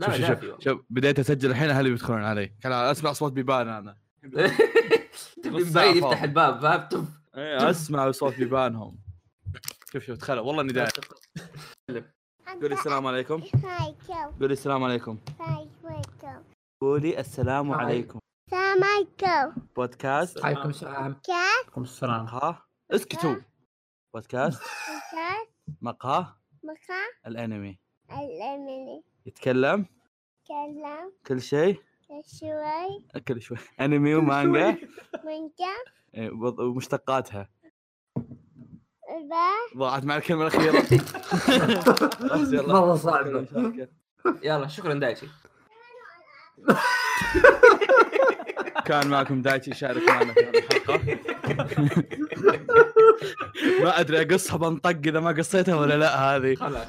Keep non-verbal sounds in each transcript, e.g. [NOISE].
شوف شوف شوف. شوف بديت أسجل الحين أهلي بيدخلون علي. كان أسمع صوت بيبان أنا. [LAUGHS] من بعيد. يفتح الباب فاهم تف إيه، أسمع صوت بيبانهم. شوف شوف تخيل والله إني داعي قولي السلام عليكم. قولي السلام عليكم. قولي السلام. عليكم. Sama Joe. بودكاست. عليكم السلام. عليكم السلام. مقهى اسكتوا. بودكاست. cat, مقهى. maka, الأنمي. al-emily. يتكلم؟ Kalam, كل شيء؟ shuai, كل شوي. أنمي ومانجا؟ manja, إيه، ومشتقاتها. ضاعت مع الكلمة الأخيرة. [LAUGHS] مرة صعبة. يلا شكرا دايتشي. [LAUGHS] كان معكم دايتشي يشارك معنا في هذه الحلقة. [LAUGHS] ما أدري أقصها بنطق إذا ما قصيتها ولا لا هذه. خلاص.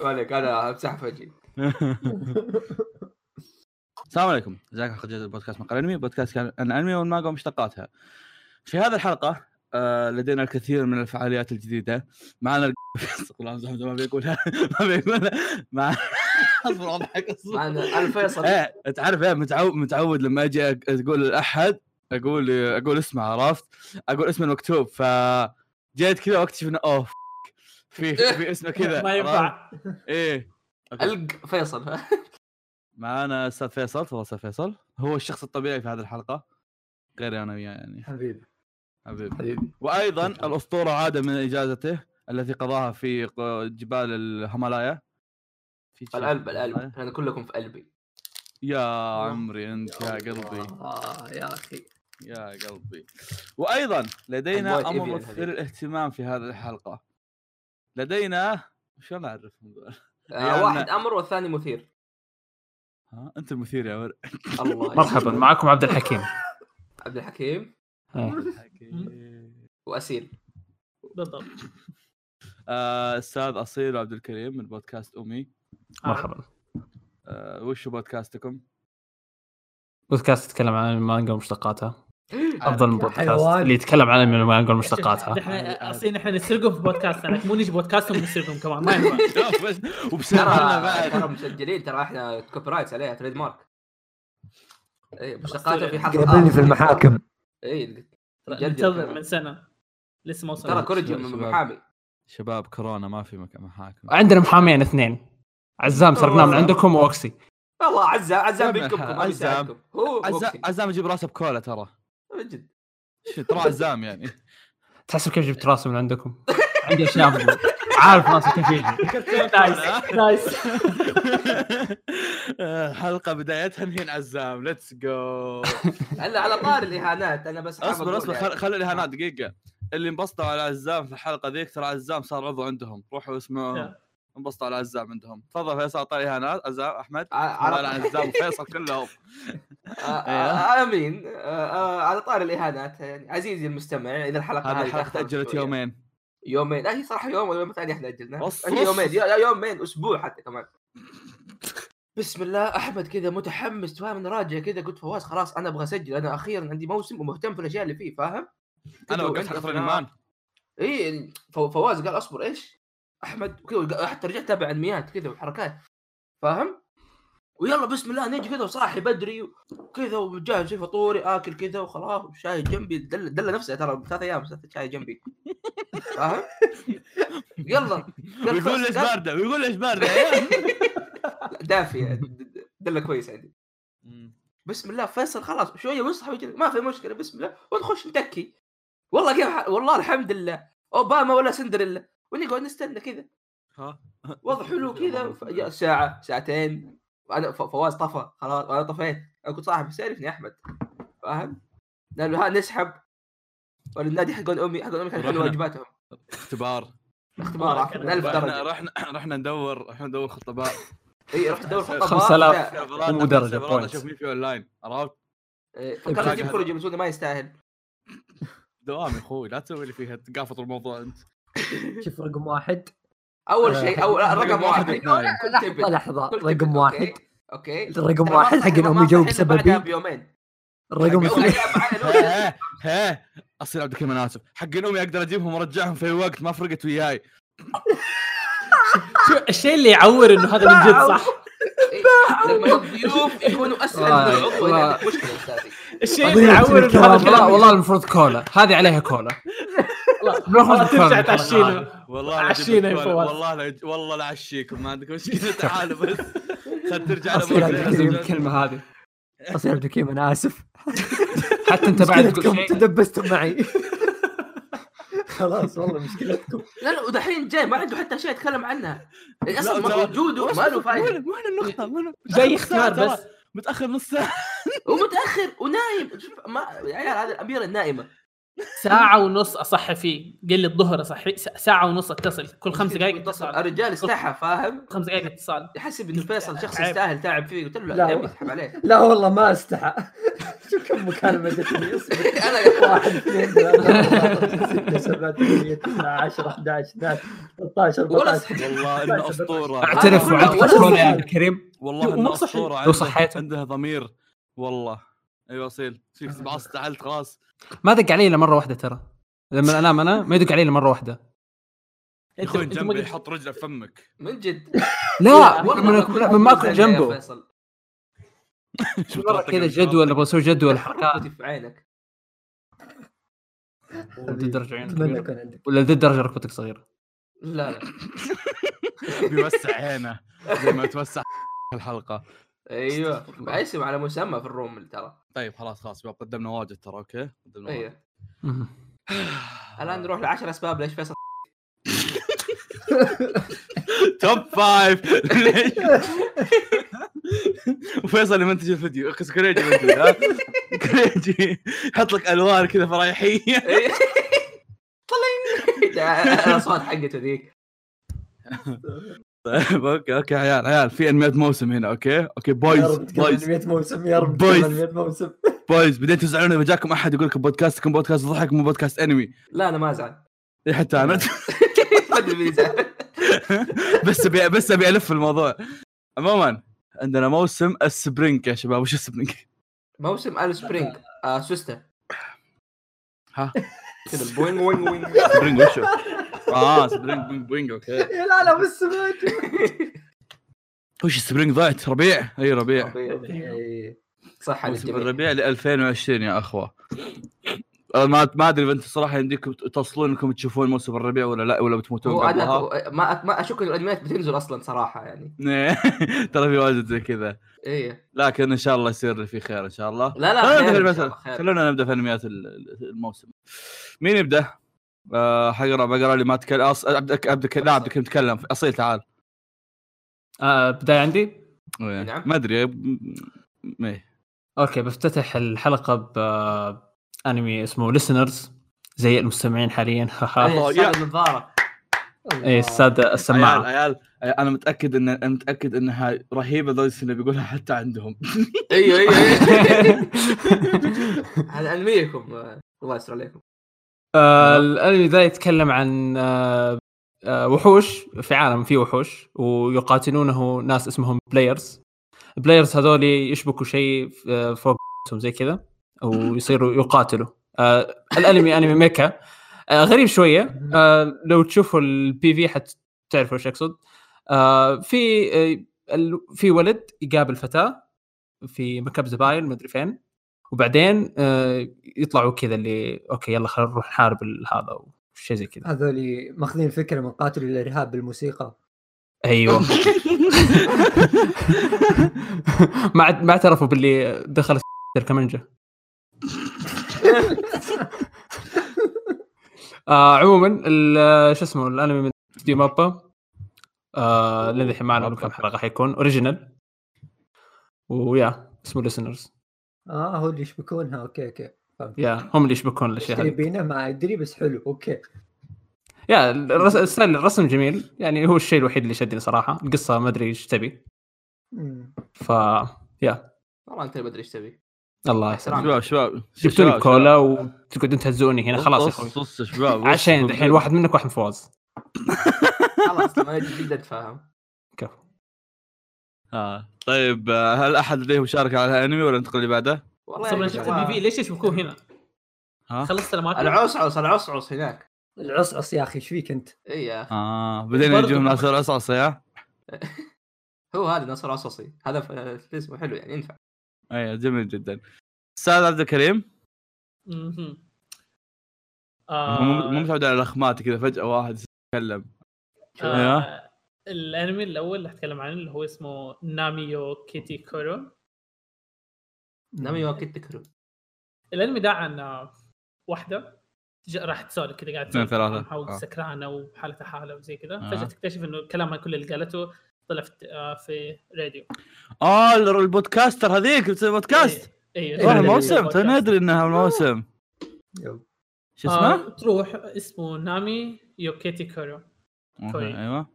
عليك أنا امسح في وجهي السلام عليكم. ازيكم حلقه جديده البودكاست مقال انمي بودكاست كان عن الانمي والمانجا ومشتقاتها في هذه الحلقة آه لدينا الكثير من الفعاليات الجديدة. معنا ال- [LAUGHS] والله زحمة ما بيقولها. [LAUGHS] ما بيقولها. مع [LAUGHS] أصبر اضحك اصبر معنا الفيصل. إيه تعرف إيه متعود متعود لما أجي أقول الاحد أقول أقول اسمه عرفت؟ أقول اسمه المكتوب ف جيت كذا وأكتشف إنه اوه ف- في [LAUGHS] في اسمه كذا ما؟ ينفع. إيه. ألق فيصل. معانا أستاذ فيصل تفضل أستاذ فيصل. هو الشخص الطبيعي في هذه الحلقة غيري أنا وياه يعني. حبيبي. حبيبي. حبيبي. وأيضا الأسطورة عاد من إجازته التي قضاها في ق- جبال الهيمالايا. في القلب القلب؟ إحنا كلكم في قلبي يا عمري أنت يا قلبي. آه يا أخي. يا قلبي. وأيضا لدينا أمر مثير. للاهتمام في هذه الحلقة. لدينا شلون اعرفهم ذول؟ آه واحد أمر والثاني مثير. ها أنت المثير يا ور الله [LAUGHS] مرحبا. معكم عبد الحكيم. [LAUGHS] عبد الحكيم. إيه. وأسيل. بالضبط. آه، أستاذ أصيل وعبد الكريم من بودكاست أمي. مرحبا. آه، وش بودكاستكم؟ بودكاست يتكلم عن المانجا ومشتقاتها. أفضل من يا بودكاست حيوان. اللي يتكلم عن المانجا ومشتقاتها إحنا أصلا إحنا نسرقهم في بودكاستنا مو نجي بودكاستهم ونسرقهم كمان ما ينفع. [LAUGHS] وبسرعة. ترى ترى مسجلين ترى إحنا copyrights عليها trademark إيه مشتقاتها في حرف قابلني. في المحاكم. إيه ننتظر من سنة. لسه ما ترى وصلنا كوريجي. محامي. شباب كورونا ما في مك- محاكم. عندنا محامين اثنين. عزام سرقناه من. عندكم واوكسي والله عزام عزام [LAUGHS] ما عزام. عزام يجيب راسه بكولا ترى. جد. شو، ترى عزام يعني. تحسب كيف جبت راسه من عندكم؟ عندي أشياء. عارف راسي كيف يجي. [LAUGHS] نايس نايس [LAUGHS] حلقة بدايتها نهين عزام ليتس جو هلا على طار الإهانات. أنا بس اصبر اصبر. يعني. خل خلي الإهانات دقيقة. اللي انبسطوا على عزام في الحلقة ذيك ترى عزام صار عضو عندهم. روحوا اسمعوهم يا. انبسطوا على عزام عندهم تفضل فيصل أعطاني اهانات عزام أحمد؟ على عزام وفيصل كلهم. [LAUGHS] آه، آه، آمين. آه، آه، على طار الإهانات. يعني عزيزي المستمع إذا الحلقة هذه الحلقة تأجلت. يومين. يومين. لا هي صراحة يوم ولا يوم ثاني إحنا اجلناها هي وص. يومين. يومين أسبوع حتى كمان. بسم الله أحمد كذا متحمس فاهم أنا راجع كذا قلت فواز خلاص أنا أبغى أسجل. أنا أخيرا عندي موسم ومهتم في الأشياء اللي فيه فاهم؟ أنا وقفت حلقة. الرمان اي فو- فواز قال أصبر إيش؟ أحمد كذا حتى رجعت أتابع انميات كذا وحركات فاهم؟ ويلا بسم الله نجي كذا وصاحي بدري وكذا وجاهز في فطوري آكل كذا وخلاص وشاي جنبي دل, دل نفسه ترى ثلاث أيام شاي جنبي. فاهم؟ يلا. ويقول ليش باردة؟ ويقول ليش باردة؟ [LAUGHS] دافيه د- دله كويس عندي. بسم الله فيصل خلاص شوية ويصحى ما في مشكلة بسم الله. ونخش نتكي. والله كيف والله الحمد لله. أوباما ولا سندريلا. ونقعد نستنى كذا. ها؟ وضع حلو [LAUGHS] كذا ساعة ساعتين. أنا ف- فواز طفى خلاص أنا طفيت. أنا كنت صاحب يسالفني أحمد. فاهم؟ لأنه ها نسحب. ولا النادي حق أمي حق أمي كان حلو ورحنا. واجباتهم. اختبار. اختبار بارك عفواً، الله. 1000 رحنا درجة. رحنا رحنا ندور رحنا ندور خطباء إي رحت ادور خطباء 5000. لا، سيرفرات- مو درجة، سيرفرات points. أشوف مين في اون لاين عرفت؟ فكرت أجيب كوريجي بس ما يستاهل. دوام يا أخوي لا تسوي لي فيها. تقافط الموضوع أنت. [LAUGHS] شوف رقم واحد. أول شيء اول لا، رقم رقم واحد. لحظة كل رقم واحد. أوكي. رقم ترى واحد حق إلا بعدها بسببي بيومين. الرقم حق الوقت. ها ها أصير عبد الكريم أنا اسف حقين أمي أقدر أجيبهم وأرجعهم في أي وقت ما فرقت وياي. شو الشيء اللي يعور إنه هذا من جد [LAUGHS] صح؟ لما الضيوف يكونوا أسهل من والله- العضو مشكلة أستاذي. الشيء اللي يعور. إنه هذا والله المفروض كولا. هذه عليها كولا. [LAUGHS] [LAUGHS] والله ترجع تعشينا. والله عشينا يا فواز. والله والله لا اعشيكم ما عندكم مشكله تعالوا بس. [LAUGHS] خل ترجع الكلمة هذه. أصير عبد الكريم أنا آسف. [LAUGHS] حتى أنت بعد شيء. تدبستم معي. خلاص والله مشكلتكم. لا لا ودحين جاي ما عنده حتى اشياء يتكلم عنها أصلا لا، ما له فايده وين النقطة؟ جاي اختيار ترى. بس. متأخر نص ساعة. هو متأخر ونايم. شوف ما يا عيال هذه الأميرة النائمه ساعة ونص أصحي فيه. قال لي الظهر أصحي. س- ساعة ونص أتصل. كل خمس دقائق اتصال الرجال استحى فاهم؟ خمس دقائق اتصال يحسب إنه فيصل شخص. يستاهل تعب فيه. قلت له لا، اسحب عليه. لا والله ما استحى. [LAUGHS] شوف كم مكالمة جتني اصبر [LAUGHS] [LAUGHS] أنا واحد اثنين ثلاثة ستة سبعة ثمانية تسعة 10 11 12 13 ولا 14 صحيح. والله إنه أسطورة. أعترف وعندك كولا يا عبد الكريم. والله إنه صحيح. أسطورة. لو عنده, صحيت. عنده ضمير. والله. أيوه أصيل. شوف بعص تعلت خلاص ما دق علي إلا مرة واحدة ترى. لما انام أنا ما يدق علي إلا مرة واحدة. يا جنبي قلت- يحط رجله في فمك. من جد؟ لا من, ما يا جنبه. مرة كذا. جدول نبغى نسوي جدول. حركات في عينك. ذي الدرجه عينك. ولا ذي الدرجه ركبتك صغيرة. لا لا. [LAUGHS] بيوسع عينه زي ما توسع [LAUGHS] الحلقة. أيوه. اسم على مسمى في الروم ترى. طيب خلاص خلاص شباب قدمنا واجد ترى أوكي؟ قدمنا واجد. أيوه مهم. [SIGHS] الآن نروح لعشر أسباب ليش فيصل [LAUGHS] top five وفيصل يمنتج الفيديو. اخس كريجي كريجي يحط لك ألوان كذا فرايحيه [LAUGHS] طلين [LAUGHS] الأصوات حقته ذيك. okay okay. عيال عيال في انميات موسم هنا okay؟ okay boys boys 100 موسم يا رب Boys. تكمل 100 موسم. boys بديت تزعلون إذا جاكم أحد يقول لكم بودكاستكم بودكاست ضحك مو بودكاست انمي لا أنا ما أزعل. إيه حتى أنا. [LAUGHS] ما أدري مين يزعل [LAUGHS] بس أبي بس أبي ألف الموضوع. عموما عندنا موسم ال spring يا شباب. وش ال spring؟ موسم ال spring. آه سوسته ها. كذا boing وينج وينج spring وشو؟ آه spring boing boing okay. [LAUGHS] لا لا بس سمعت وش ال spring ضاعت ربيع؟ أي ربيع. إيه. صح موسم الربيع ل 2020 يا أخوة. ما ما أدري إذا أنتم صراحة يمديكم تصلون انكم تشوفون موسم الربيع ولا لا ولا بتموتون قبلها. ما ما اشك ان الانميات بتنزل أصلا صراحة يعني. [LAUGHS] ترى في واجد زي كذا. إيه لكن إن شاء الله يصير في خير إن شاء الله. لا لا خلونا نبدأ إن في انميات ال- ال- الموسم. مين يبدأ؟ آه حقرا بقرا اللي ما تكلم أص... عبد عبد لا عبد الكريم تكلم أصيل تعال. آه بداية عندي؟ إيه. نعم. ما أدري. م- م- إيه. okay بفتتح الحلقة بانمي اسمه listeners. زي المستمعين حاليا. [LAUGHS] الله، إي السادة عيال السماعه عيال أنا متأكد ان أنا متأكد انها رهيبة ذول السنة بيقولها حتى عندهم. أيوه أيوه أيوه [LAUGHS] هذا أنميكم. الله يستر عليكم. آه، الأنمي ذا يتكلم عن آه، آه، وحوش في عالم فيه وحوش ويقاتلونه ناس اسمهم players ال players هذول يشبكوا شيء فوق زي كذا ويصيروا يقاتلوا. آه، الأنمي أنمي ميكا. آه، غريب شوية. آه، لو تشوفوا ال PV حتعرفوا إيش أقصد. آه، في آه، في ولد يقابل فتاة في مكب زبايل مدري فين. وبعدين آه، يطلعوا كذا اللي okay يلا خلينا نروح نحارب ال- هذا وشيء زي كذا. هذول ماخذين الفكرة من قاتل الارهاب بالموسيقى. أيوه. [LAUGHS] ما ما اعترفوا باللي دخل الكمنجه آه عموما ال- شو اسمه الأنمي من ستوديو مابا آه للحين ما اعلم كم حلقه حيكون اوريجينال ويا اسمه ليسنرز آه هو اللي يشبكونها. أوكي أوكي فهمت. يا هم اللي يشبكون الأشياء اشتري هذه بينه ما ادري بس حلو. أوكي. يا الرس- الستايل الرسم جميل. يعني هو الشيء الوحيد اللي شدني صراحة. القصة ما أدري إيش تبي. ف يا. والله انت ما أدري إيش تبي. الله. يسلمك. شباب شباب. جبتوا لي cola وتقعدون تهزوني هنا. خلاص يا أخوي. شباب. عشان الحين واحد منك واحد من فواز. خلاص ما جدا كفو آه. طيب آه، هل أحد لديه مشاركة على الأنمي ولا ننتقل اللي بعده؟ والله شفت ال PV ليش يشبكوه هنا؟ ها؟ خلصت الاماكن العصعص العصعص هناك العصعص يا أخي إيش فيك أنت؟ اي يا أخي آه بعدين ما- ناس العصعصه يا [LAUGHS] هو هذا نصر عصصي هذا اسمه حلو يعني ينفع أي جميل جدا أستاذ عبد الكريم. مو آه مو متعود على الأخمات كذا فجأة واحد يتكلم. آه الانمي الأول اللي هتكلم عنه اللي هو اسمه ناميو كيتي كورو Nami yo Kiitekure الانمي ده عن واحدة راح تسولف كذا قاعد اثنين تسولف حول آه. سكرانة وحالتها حالة وزي كذا آه. فجأة تكتشف إنه كلامها كل اللي قالته طلع في, آه راديو. آه ال podcaster هذيك بتسوي بودكاست. أيوه إيه، والله اللي- الموسم. تو ندري إنها الموسم. شو اسمه؟ آه تروح اسمه Nami yo Kiitekure كوي. أيوه.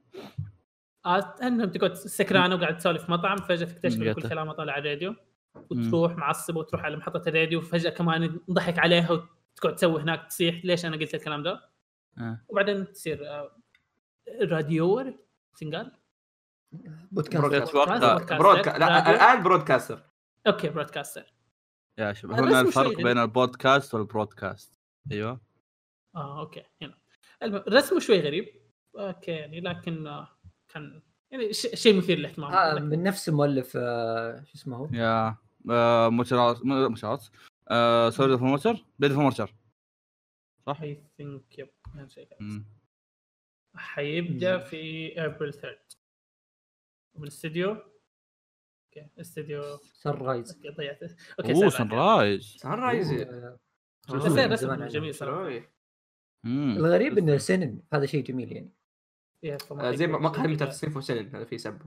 إنهم تقعد سكرانه وقاعد تسولف في مطعم فجأة تكتشف إن. كل كلامها طالع على الراديو. وتروح معصبه وتروح على محطة الراديو وفجأة كمان نضحك عليها وتقعد تسوي هناك تصيح. ليش أنا قلت الكلام ده؟ آه. وبعدين تصير آه، راديور تنقال. podcaster. broadca... لا. الآن broadcaster okay broadcaster يا شباب الرسم هنا الفرق. بين البودكاست وال broadcast. أيوه. آه okay هنا. المهم رسمه شوي غريب. أوكي يعني لكن آه، كان يعني ش- شيء مثير للاهتمام. آه من نفس المؤلف آه شو اسمه هو؟ يا آه موتشارات م- موتشارات آه سوري اوف موتشر بيد اوف موتشر صح؟ I think يب. حيبدأ في ابريل 3 من استديو أوكي استديو سر رايز أوكي ضيعت. أوكي أوه سان سان رايز سان رايز رسم جميل صراحة. الغريب إنه سنن هذا شيء جميل يعني. آه، زي ما مقهى المتنفسين سنن هذا في سب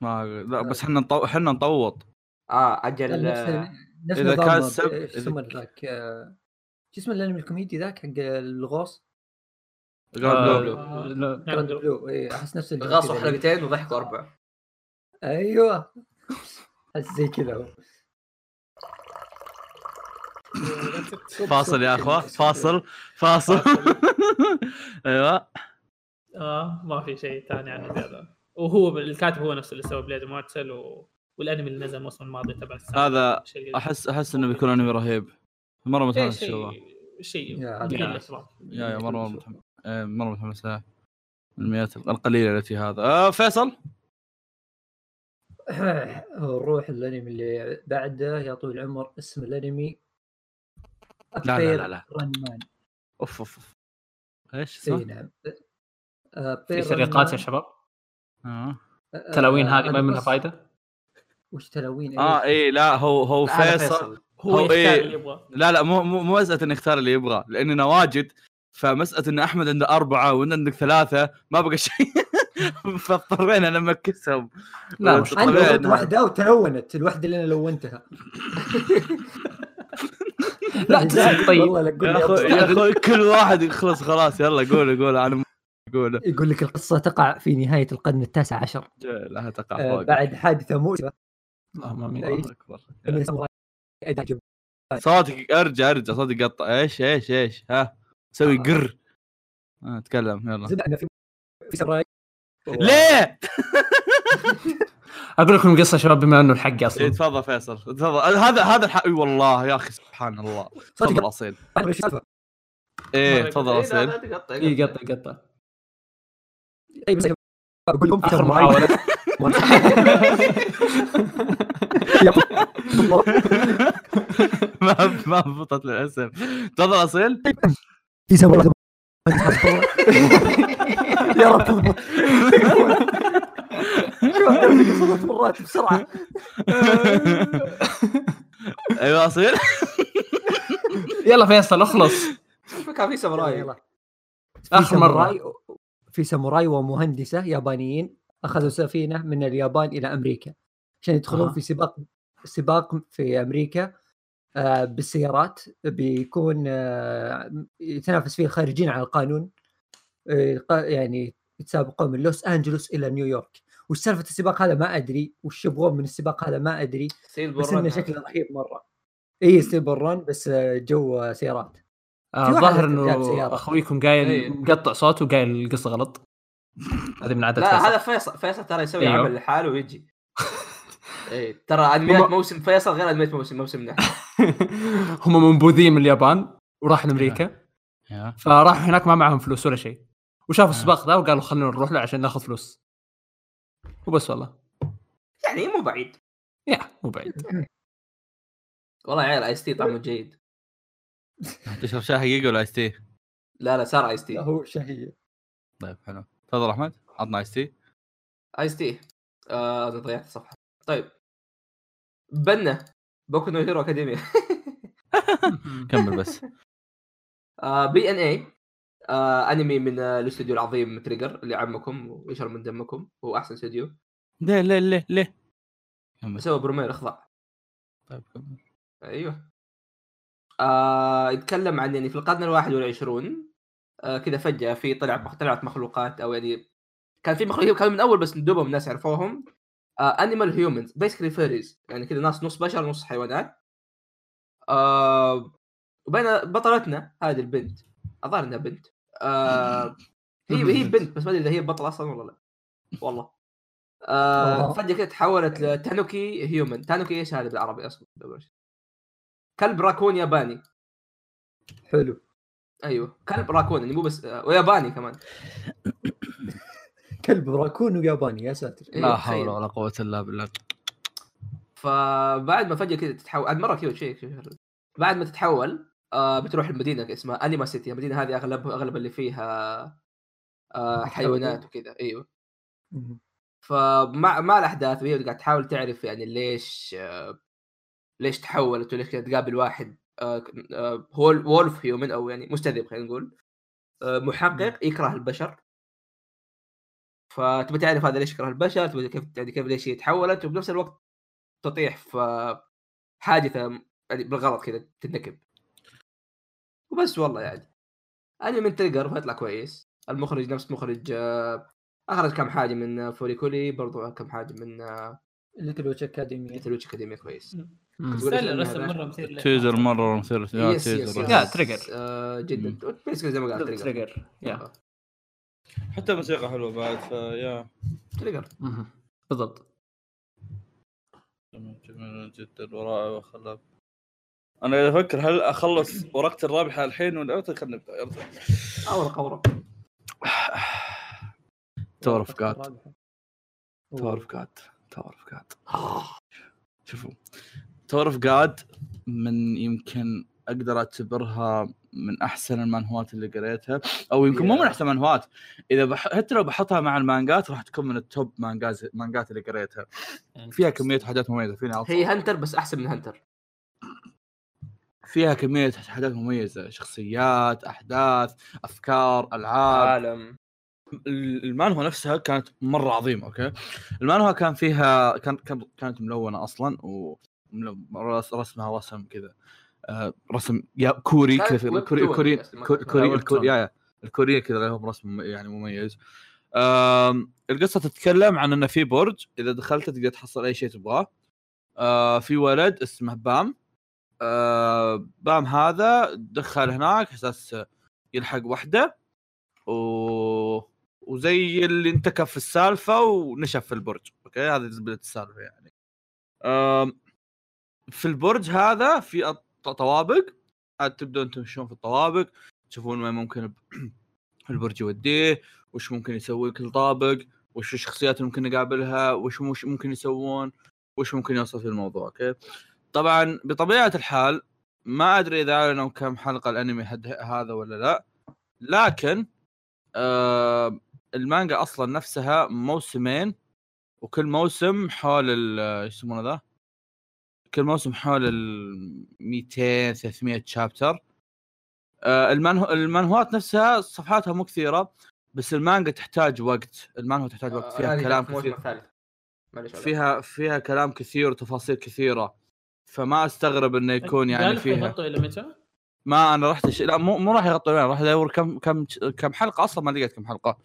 ما لا بس إحنا نطو... إحنا نطوط. آه أجل نفس آه، نفس إذا نظام كان سب- شو اسمه ذاك. آه، شو اسمه الأنمي الكوميدي ذاك حق الغوص؟ قال بلو. آه، لا، جراند بلو اي أحس نفس غاصوا. حلقتين وضحكوا أربعة. أيوه. أحس زي كذا هو. فاصل يا أخوة. [LAUGHS] فاصل. فاصل. [LAUGHS] أيوه. آه ما في شيء ثاني عنه زياده وهو الكاتب هو نفسه اللي سوى بليد مارتل و... والأنمي اللي نزل الموسم الماضي تبع السنة. هذا. احس أحس إنه بيكون أنمي رهيب. مرة إيه، متحمس اشوفه شيء شيء يا. يا يا مرة مره متحمس. إيه، مرة متحمس له المئات القليلة التي هذا. آه فيصل؟ [COUGHS] نروح الأنمي اللي بعده يا طويل العمر اسم الأنمي. لا لا لا لا. ران مان أوف أوف أوف. إيش اي اسمه؟ نعم. آه، في بير سرقات يا. شباب؟ آه. آه، تلاوين هذه آه، ما منها فائده وش تلاوين آه اي لا هو هو لا، فيصل هو هو يختار إيه. اللي يبغاه. لا لا مو مو مو مسألة إنه يختار اللي يبغى لاننا واجد فمسألة ان أحمد عنده أربعة وانت عندك ثلاثة ما بقى شيء. [LAUGHS] فاضطرينا نمكسهم. لا، ولا مش- إنها- [LAUGHS] واحدة وتلونت الوحدة اللي أنا لونتها. لا [LAUGHS] طيب. لا. يا أخوي كل واحد يخلص خلاص يلا قول قول أنا قول يقول لك القصة تقع في نهاية القرن التاسع عشر. لا تقع آه، فوق. بعد حادثة مؤسفة. اللهم آمين أي. الله أكبر. صوتك ارجع ارجع صوتك قطع. إيش إيش إيش؟ ها سوي آه. قر. آه تكلم يلا. في [LAUGHS] ليه؟ [LAUGHS] أقول لكم القصة شباب بما إنه الحق إيه، أصلا تفضل فيصل. تفضل. هذا هذا الحق. إي والله يا أخي سبحان الله. تفضل أصيل؟ إيه تفضل إيه، أصيل. لا، تقطع، اي. قطع قطع. اي بس أقول لهم في آخر محاولة. [LAUGHS] [LAUGHS] ما ما ضبطت الاسم تفضل أصيل. يا رب. تضبط شو أقول لك صوت مرات بسرعة. [LAUGHS] أيوه أصيل. يلا فيصل اخلص. كان في ساموراي. يلا. مرة. ساموراي. في ساموراي ومهندسة يابانيين أخذوا سفينة من اليابان إلى أمريكا. عشان يدخلون آه. في سباق سباق في أمريكا آه، بالسيارات بيكون آه، يتنافس فيه الخارجين على القانون آه، يعني يتسابقون من لوس أنجلوس إلى نيويورك وش سالفه السباق هذا ما أدري وش يبغون من السباق هذا ما أدري بس إنه شكله رهيب مرة. اي Steel Ball Run بس آه، جو آه، سيارات. آه، في واحد ظاهر جاب إنه. أخويكم قايل إيه. مقطع صوت وقايل القصة غلط. هذه من عادة لا فيصل. هذا فيصل. فيصل ترى يسوي أيوه. عمل لحاله ويجي. [LAUGHS] إيه ترى أنميات هم- موسم فيصل غير أنميات موسم موسمنا [LAUGHS] هم منبوذين من اليابان وراح لامريكا يا. فراحوا هناك ما معهم فلوس ولا شيء. وشافوا آه. السباق ذا وقالوا خلينا نروح له عشان ناخذ فلوس. وبس والله. يعني مو بعيد. يا مو بعيد. والله يا عيال ice tea طعمه جيد. [LAUGHS] تشرب شاي حقيقي ولا ice tea؟ لا لا صار ice tea هو شهيه طيب حلو. تفضل أحمد عطنا ice tea ice tea آه ضيعت الصفحة. طيب. BNA Boku no Hero Academia كمل بس. BNA انمي من آه، الاستوديو العظيم Trigger اللي عمكم ويشرب من دمكم هو أحسن استوديو ليه ليه ليه ليه؟ كمل. سوى Promare أخضع. طيب كمل. أيوه. آه يتكلم عن يعني في القرن الواحد والعشرون آه كذا فجأة في طلع طلعت مخلوقات أو يعني كان في مخلوقات كانوا من أول بس دوبهم الناس عرفوهم animal humans basically furries يعني كذا ناس نص بشر نص حيوانات. آه وبين بطلتنا هذه البنت الظاهر انها بنت آه هي هي بنت. بس ما أدري إذا هي بطل أصلا ولا لا. والله. آه. فجأة كده تحولت ل tanuki human tanuki إيش هذا بالعربي أصلا؟ كلب راكون ياباني. حلو. أيوه. كلب راكون يعني مو بس وياباني كمان. [LAUGHS] كلب راكون وياباني يا ساتر. إيه، لا. حول ولا قوة إلا بالله. فبعد ما فجأة كذا تتحول عاد مره cute شيء. بعد ما تتحول آه بتروح المدينة اسمها Anima City. المدينة هذه أغلب أغلب اللي فيها آه حيوانات وكذا. أيوه. فمع مع الأحداث وهي قاعد تحاول تعرف يعني ليش آه ليش تحولت وليش كذا تقابل واحد آه آه هو وولف هيومن أو يعني مستذئب خلينا نقول آه محقق يكره البشر. فتبي تعرف هذا ليش يكره البشر تبي كيف يعني كيف ليش هي تحولت وبنفس الوقت تطيح في حادثة يعني بالغلط كذا تنكب وبس والله يعني. أنمي من Trigger فيطلع كويس. المخرج نفس مخرج أخرج كم حاجة من آه، Fooly Cooly برضو كم حاجة من Little Witch Academy Little Witch Academia كويس. مم. الرسم؟ مرة مثير teaser مرة مثير يا Trigger. آه، جدا. بس زي ما قال Trigger يا حتى الموسيقى حلوة بعد فيا Trigger. بالضبط. جميل جدا. ورائع وخلاق أنا قاعد أفكر هل أخلص ورقه الرابحة الحين ولا إمتى خلينا نبدأ. يلا. اورق اورق Tower of God Tower of God Tower of God شوفوا. Tower of God من يمكن أقدر أعتبرها من أحسن المانهوات اللي قريتها أو يمكن مو من. أحسن المانهوات. إذا بح... حتى لو بحطها مع المانجات راح تكون من ال top mangas مانجات اللي قريتها. فيها كمية حاجات مميزة فيها هي Hunter بس أحسن من Hunter. فيها كمية حاجات مميزة شخصيات أحداث أفكار ألعاب. عالم. المانهوا نفسها كانت مرة عظيمة okay؟ المانهوا كان فيها كان كان- كانت ملونة أصلا و رسمها رسم كذا. آه، رسم يا كوري كذا كوري كوري ما كوري الكوري- الكوريين كذا لهم رسم يعني مميز. القصة تتكلم عن إنه في برج إذا دخلت تقدر تحصل أي شيء تبغاه. آه، في ولد اسمه بام. آه، بام هذا دخل هناك أساس يلحق وحدة. و... وزي اللي انتكف في السالفة ونشف في البرج. أوكي؟ هذه زبدة السالفة يعني. في البرج هذا في طوابق عاد تبدون تمشون في الطوابق تشوفون وين ممكن [CLEARS THROAT] البرج يوديه وش ممكن يسوي كل طابق وش الشخصيات اللي ممكن نقابلها وش مش ممكن يسوون وش ممكن يوصل في الموضوع okay طبعا بطبيعة الحال ما أدري إذا أعلنوا كم حلقة الأنمي هذا ولا لا لكن آه المانجا أصلا نفسها موسمين وكل موسم حول يسمونه ذا؟ كل موسم حول ال 200 300 chapter آه المانهو المانهوات نفسها صفحاتها مو كثيرة بس المانجا تحتاج وقت. المانهوا تحتاج وقت. فيها هذه كلام كثير. فيها فيها كلام كثير وتفاصيل كثيرة. فما أستغرب إنه يكون يعني فيها. حيغطوا إلى متى؟ ما أنا رحت ش... لا مو مو راح يغطي وين. راح ادور كم كم كم حلقة؟ أصلا ما لقيت كم حلقة.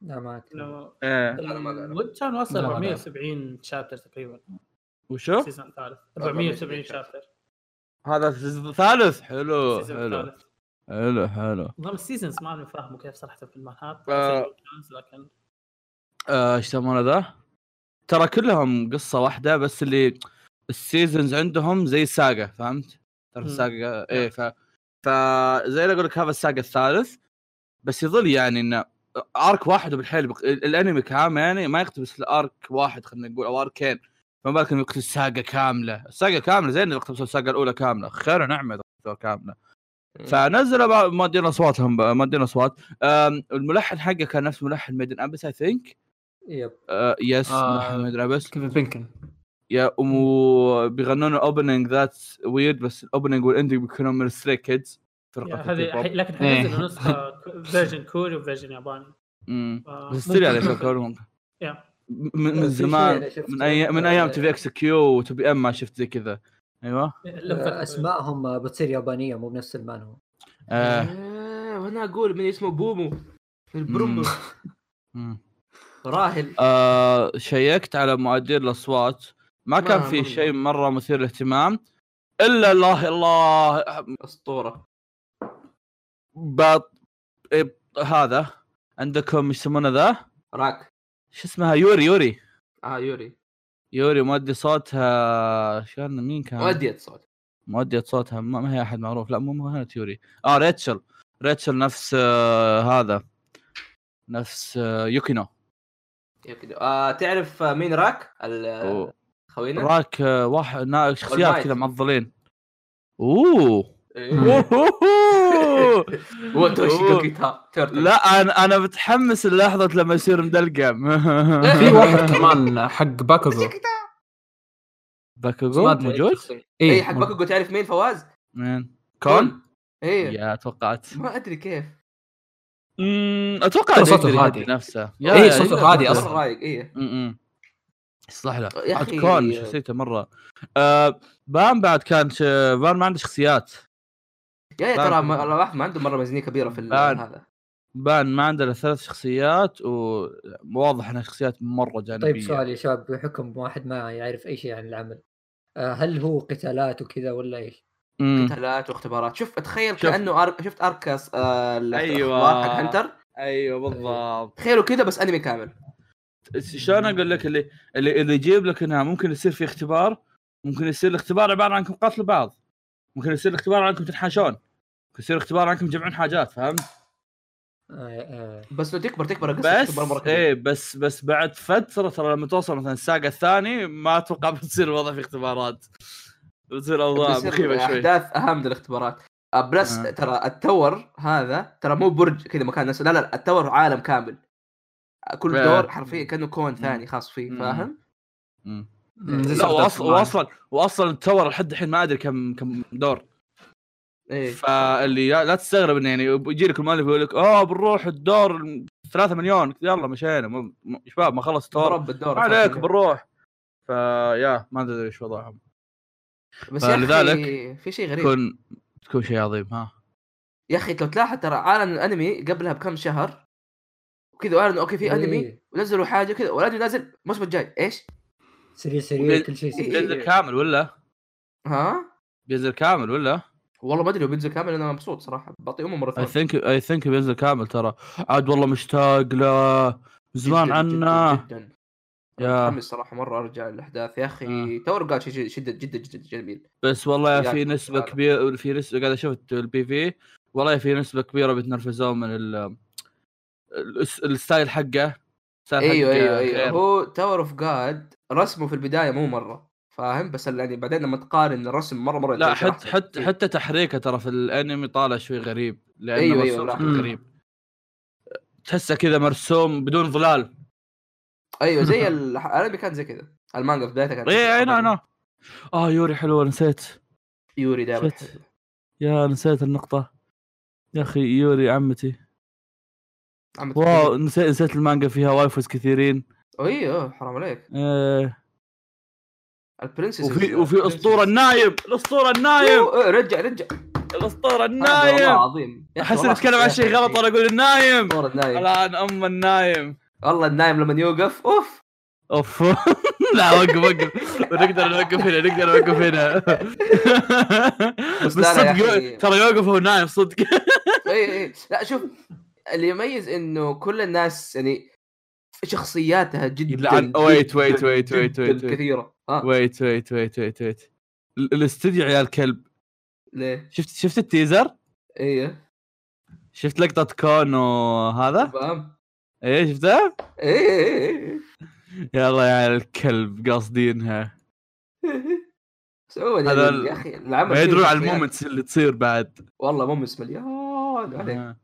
لا ما. انه إيه. لا، ما 470 chapter تقريبا. وشو؟ ال season الثالث 470 chapter. هذا ال season الثالث حلو ال season حلو. الثالث حلو حلو. نظام ال seasons ما أنا فاهمه كيف صراحة في المانهوات. آه. لكن آه، إيش يسمونه ذا؟ ترى كلهم قصة واحدة بس اللي ال seasons عندهم زي ال saga فهمت؟ تعرف مم. ال saga إيه ف فزي اللي أقول لك هذا ال saga الثالث. بس يظل يعني إنه arc واحد وبالحيل بق... ال- الأنمي كعام يعني ما يقتبس ال arc واحد خلينا نقول أو arc ين فما بالك إنه يقتل ال saga كاملة؟ ال saga كاملة زين اقتبسوا الساقة الأولى كاملة. خير اقتبسوها كاملة. فنزلوا مؤدين أصواتهم بقى- مؤدين أصوات. الملحن حقه كان نفس ملحن Made in Abyss I think yep. yes آه. ملحن Made in Abyss. Kevin Penkin yeah وبيغنون ال opening that's weird بس ال opening وال ending بيكونوا من Stray Kids فرقة هذه لكن إيه. حينزلوا نسخة [LAUGHS] version كوري و version ياباني. آه، بس يعني ممكن. يفكرون يا. من من زمان. من أيام من أيام آه، تي في إكس كيو وتي بي إم ما شفت زي كذا. أيوه. آه،. اسمائهم بتصير يابانية مو بنفس المانوا آه. آه، وأنا أقول من اسمه بومو. البرومو. راهل. آه شيكت على مؤدين الأصوات. ما كان ما- في شيء مرة مثير للاهتمام. إلا الله الله أسطورة. بط... هذا. عندكم يسمونه ذا؟ راك. شو اسمها يوري يوري آه يوري يوري مؤدي صوتها كان مين كان؟ مؤدية صوت مؤدية صوتها ما, هي أحد معروف لا مو كانت يوري آه ريتشل ريتشل نفس آه هذا نفس آه يوكينو كده. آه تعرف آه، مين راك؟ أوه. خوينا؟ راك آه واحد شخصيات. كذا معضلين أوه إيه. هو لا أنا أنا متحمس للحظة لما يصير مدلقم [LAUGHS] في واحد كمان حق باكوغو باكوغو. موجود؟ اي اي حق باكوغو تعرف مين فواز؟ مين؟ كون؟ إيه. يا توقعت. ما أدري كيف. أمم، أتوقع صوته هادي. نفسه. يا- صوته هادي أصلاً. رايق امم يصلح له. يا عاد كون شخصيته مرة. آه بان بعد كان ش... بان ما عنده شخصيات. يا يا ترى ما الواحد ما عنده مرة ميزانية كبيرة في ال- بان. هذا. بان ما عنده إلا ثلاث شخصيات وواضح إنها شخصيات مرة جانبية. طيب سؤال يا شباب بحكم واحد ما يعرف أي شيء عن العمل آه، هل هو قتالات وكذا ولا إيش؟ قتالات واختبارات. شوف تخيل شوف. كأنه أرك... شفت اركاس آه أيوة. الاخبار حق هنتر؟ أيوه بالضبط. تخيلوا كذا بس أنمي كامل. شلون أقول لك اللي اللي اللي يجيب لك إنها ممكن يصير في اختبار ممكن يصير الاختبار عبارة عنكم قتلوا بعض. ممكن يصير الاختبار عنكم تنحاشون ممكن يصير اختبار عنكم تجمعون حاجات فهمت؟ آه، آه، بس لو تكبر تكبر بس. إيه بس بس بعد فترة ترى لما توصل مثلا الساقة الثاني ما أتوقع بتصير الوضع في اختبارات بتصير أوضاع مخيفة شوي أحداث أهم من الاختبارات آه، plus آه. ترى ال tower هذا ترى مو برج كذا مكان نفسه لا لا ال tower عالم كامل كل. دور حرفيا كأنه كون ثاني خاص فيه. فاهم؟ زي لا واصلا. واصلا واصلا ال tower لحد الحين ما أدري كم كم دور. إيه. فاللي لا تستغرب إنه يعني يجي لك المؤلف يقول لك آه بنروح الدور 3 مليون. يلا مشينا. م- م- شباب ما خلص الدور. ما عليك بنروح. ف yeah ما أدري إيش وضعهم. بس أخي في شيء غريب. تكون تكون شيء عظيم ها. يا أخي لو تلاحظ ترى عالم الأنمي قبلها بكم شهر وكذا اعلنوا أوكي في أنمي إيه، ونزلوا حاجة كذا والأنمي نازل الموسم الجاي. إيش؟ سريع سريع كل شيء سريع. بينزل كامل ولا؟ ها؟ بينزل كامل ولا؟ والله ما أدري لو بينزل كامل أنا مبسوط صراحة. بعطيه أمه مرة اي ثانية. think I think بينزل كامل ترى. عاد والله مشتاق له زمان جداً- عنه جدا. جدا yeah. متحمس صراحة مرة أرجع الاحداث يا أخي آه. Tower of God شيء جدا جدا جدا جميل. بس والله yeah في نسبة. كبيرة في نسبة قاعد أشوف ال PV والله في نسبة كبيرة بيتنرفزون من ال الس- ال style حقه. أيوه حقه أيوه أيوه. غير. هو Tower of God رسمه في البداية مو مرة فاهم؟ بس يعني بعدين لما تقارن الرسم مرة مرة لا يتغير حتى حتى حتى تحريكه ترى في الأنمي طالع شوي غريب لأنه أيوة، أيوة، مم. غريب. تحسه كذا مرسوم بدون ظلال. أيوه زي [LAUGHS] ال- الأنمي كان زي كذا. المانجا في بدايتها كانت أي أنا أنا آه يوري حلوة نسيت. يوري دائما. يا نسيت النقطة. يا أخي يوري عمتي. واو نسيت نسيت المانجا فيها وايفوز كثيرين. أيوه حرام عليك. آه البرنسس وفي وفي أسطورة النايم الأسطورة النايم. أوه، رجع رجع. الأسطورة النايم. عظيم يا أخي أحس نتكلم عن شيء غلط وأنا أقول النايم. أسطورة النايم. الآن أم النايم. والله النايم لما يوقف أوف. أوف. [LAUGHS] لا وقف وقف. نقدر نوقف هنا نقدر نوقف هنا. [LAUGHS] بس صدق. ترى يوقف وهو نايم صدق. اي اي لا شوف اللي يميز إنه كل الناس يعني شخصياتها جدا يلعن- ويت- ويت- ويت- ويت- ويت-. كثيرة. ويت ويت ويت ويت ويت ال- الاستديو عيال كلب. ليه؟ شفت شفت ال teaser؟ إيه. شفت لقطة كون وهذا؟ فاهم؟ إيه شفتها إيه إيه إيه يلا يا عيال الكلب قاصدينها. هذا يعني يا أخي العمل ما يدرون على. ال moments اللي تصير بعد. والله moments مليان عليك. آه.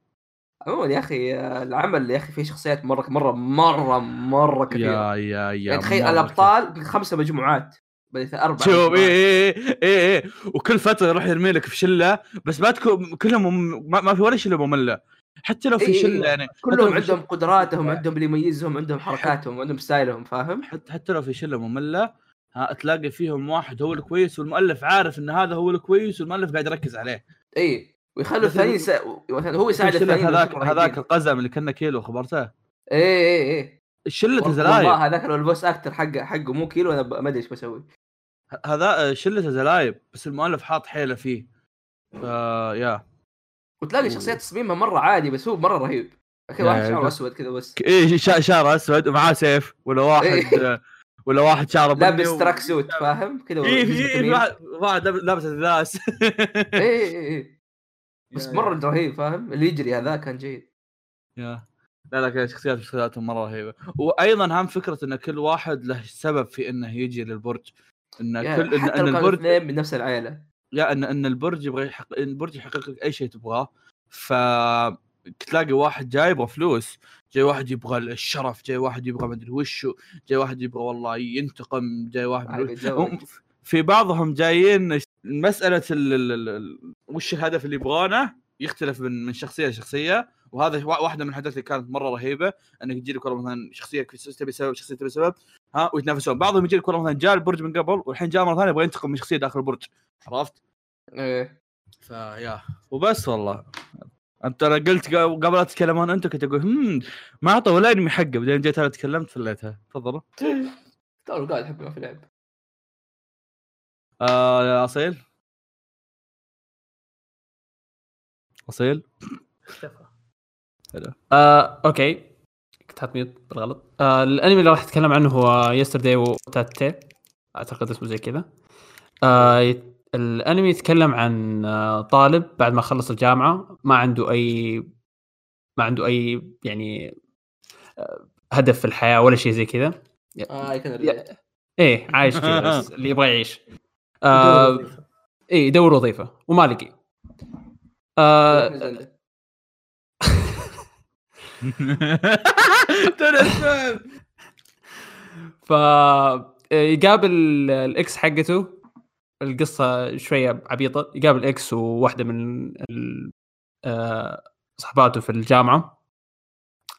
عموما يا أخي العمل يا أخي فيه شخصيات مرة مرة مرة مرة كثيره يا يا يا يعني تخيل الأبطال خمسة مجموعات بديت أربع شوف مجموعات. إيه إيه إيه وكل فترة يروح يرمي لك في شلة بس ما تكون كلهم مم... ما, ما في ولا شلة مملة. حتى لو في إيه، شلة يعني كلهم عندهم قدراتهم عندهم اللي يميزهم عندهم حركاتهم عندهم ستايلهم فاهم؟ حتى حتى لو في شلة مملة ها تلاقي فيهم واحد هو الكويس والمؤلف عارف إن هذا هو الكويس والمؤلف قاعد يركز عليه. اي ويخلوا الثانيين. مثلا هو يساعد الثانيين هذاك هذاك. القزم اللي كنا كيلو خبرته؟ اي اي اي الشله والله زلايب هذاك لو البوس أكتر حقه حقه مو كيلو أنا ما أدري إيش بسوي. هذا شلة زلايب بس المؤلف حاط حيلة فيه. ف يا. وتلاقي شخصيات تصميمها مرة عادي بس هو مرة رهيب. يا- واحد شعره أسود كذا بس. إيه شا- شعره أسود ومعاه سيف ولا واحد ولا واحد شعره بني لابس تراك سوت فاهم؟ كذا إيه وجسمه في ثمين. واحد لابس اداس اي اي اي بس مرة رهيب فاهم؟ اللي يجري هذا كان جيد. يا. لا لا شخصيات شخصياتهم مرة رهيبة. وأيضا هم فكرة إن كل واحد له سبب في إنه يجي للبرج. إن كل إن, إن البرج اثنين من نفس العائلة. يا إن إن البرج يبغى يحقق البرج يحقق لك أي شيء تبغاه. ف تلاقي واحد جاي يبغى فلوس جاي واحد يبغى الشرف جاي واحد يبغى مدري وشو جاي واحد يبغى والله ينتقم جاي واحد في بعضهم جايين مسألة ال ال ال وش الهدف اللي يبغانه يختلف من من شخصية لشخصية. وهذا وا- واحدة من الحاجات اللي كانت مرة رهيبة أنك تجي لك والله مثلا شخصية تبي سبب شخصية تبي سبب ها ويتنافسون. بعضهم يجي لك والله مثلا جاء البرج من قبل والحين جاء مرة ثانية يبغى ينتقم من شخصية داخل البرج. عرفت؟ إيه. فيا وبس والله. أنت أنا قلت قبل لا تتكلمون أنت كنت أقول هم ما اعطوا ولا أنمي حقه. بعدين جيت أنا تكلمت فليتها تفضل. [LAUGHS] تو قاعد احب ما في لعب آه يا أصيل؟ اصيل اختفى آه، أوكي. كنت حاط mute بالغلط. آه، الأنمي اللي راح أتكلم عنه هو يسترداي أو أوتاتي أعتقد اسمه زي كذا. آه، يت- الأنمي يتكلم عن آه، طالب بعد ما خلص الجامعة ما عنده أي ما عنده أي يعني آه، هدف في الحياة ولا شيء زي كذا. آه يا- إيه عايش كذا بس [LAUGHS] اللي يبغى يعيش. آه، إيه يدور وظيفة وما لقي آه،. [LAUGHS] ف يقابل الإكس حقته. القصة شوية عبيطة. يقابل إكس وواحدة من ال- آه، صحباته في الجامعة.